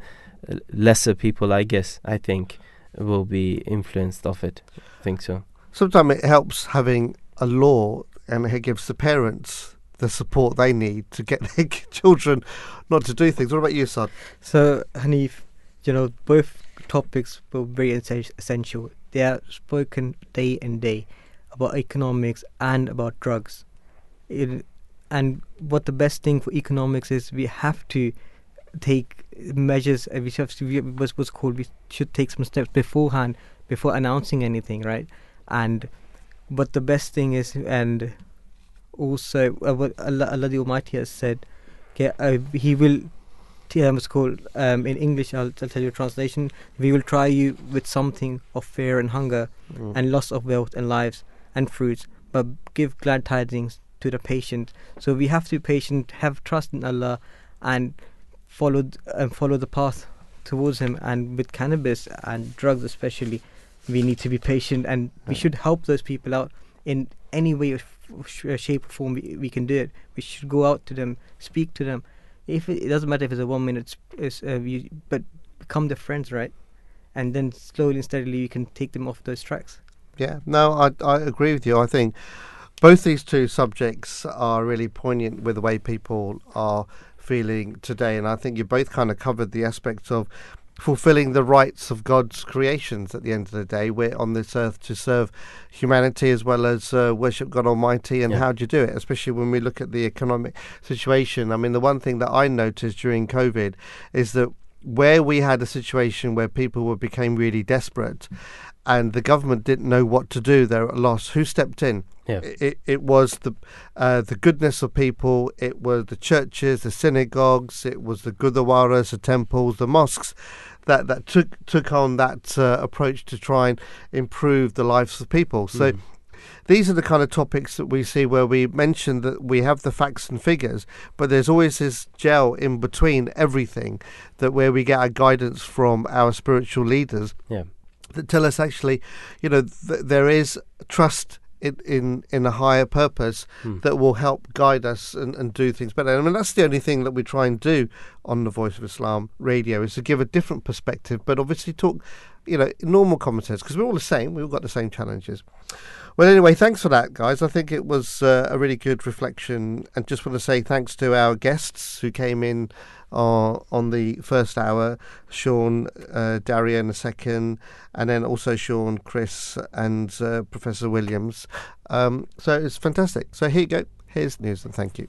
uh, lesser people i guess i think will be influenced of it i think so Sometimes it helps having a law, and it gives the parents the support they need to get [LAUGHS] their children not to do things. What about you, son? So Hanif, you know, both topics were very essential. They are spoken day and day about economics and about drugs. It, and what the best thing for economics is, we have to take measures. uh, We have to, we- what's what's called. We should take some steps beforehand before announcing anything, right? And what the best thing is, and also uh, what Allah, Allah the Almighty has said, okay, uh, He will. Um, it's called um, in English. I'll, I'll tell you a translation. We will try you with something of fear and hunger, Mm. and loss of wealth and lives and fruits, but give glad tidings to the patient. So we have to be patient, have trust in Allah, and follow and follow the path towards Him. And with cannabis and drugs, especially, we need to be patient, and we should help those people out in any way, or sh- shape, or form we, we can do it. We should go out to them, speak to them. If it, it doesn't matter if it's a one minute, is, uh, you, but become their friends, right? And then slowly and steadily, you can take them off those tracks. Yeah, no, I, I agree with you. I think both these two subjects are really poignant with the way people are feeling today. And I think you both kind of covered the aspects of fulfilling the rights of God's creations at the end of the day. We're on this earth to serve humanity as well as uh, worship God Almighty. And Yeah. how do you do it? Especially when we look at the economic situation. I mean, the one thing that I noticed during COVID is that where we had a situation where people were became really desperate and the government didn't know what to do they're at a loss who stepped in? Yeah. it, it was the uh, the goodness of people. It was the churches the synagogues. It was the gurdwaras the temples the mosques that that took took on that uh, approach to try and improve the lives of people. So these are the kind of topics that we see where we mention that we have the facts and figures, but there's always this gel in between everything that where we get our guidance from our spiritual leaders. Yeah. That tell us actually, you know, th- there is trust in, in in a higher purpose that will help guide us and, and do things better. I mean, that's the only thing that we try and do on the Voice of Islam radio is to give a different perspective, but obviously talk, you know, normal common sense because we're all the same. We've all got the same challenges. Well, anyway, thanks for that, guys. I think it was uh, a really good reflection, and just want to say thanks to our guests who came in uh, on the first hour Sean, uh, Daria in the second, and then also Sean, Chris, and uh, Professor Williams. Um, so it's fantastic. So here you go. Here's news, and thank you.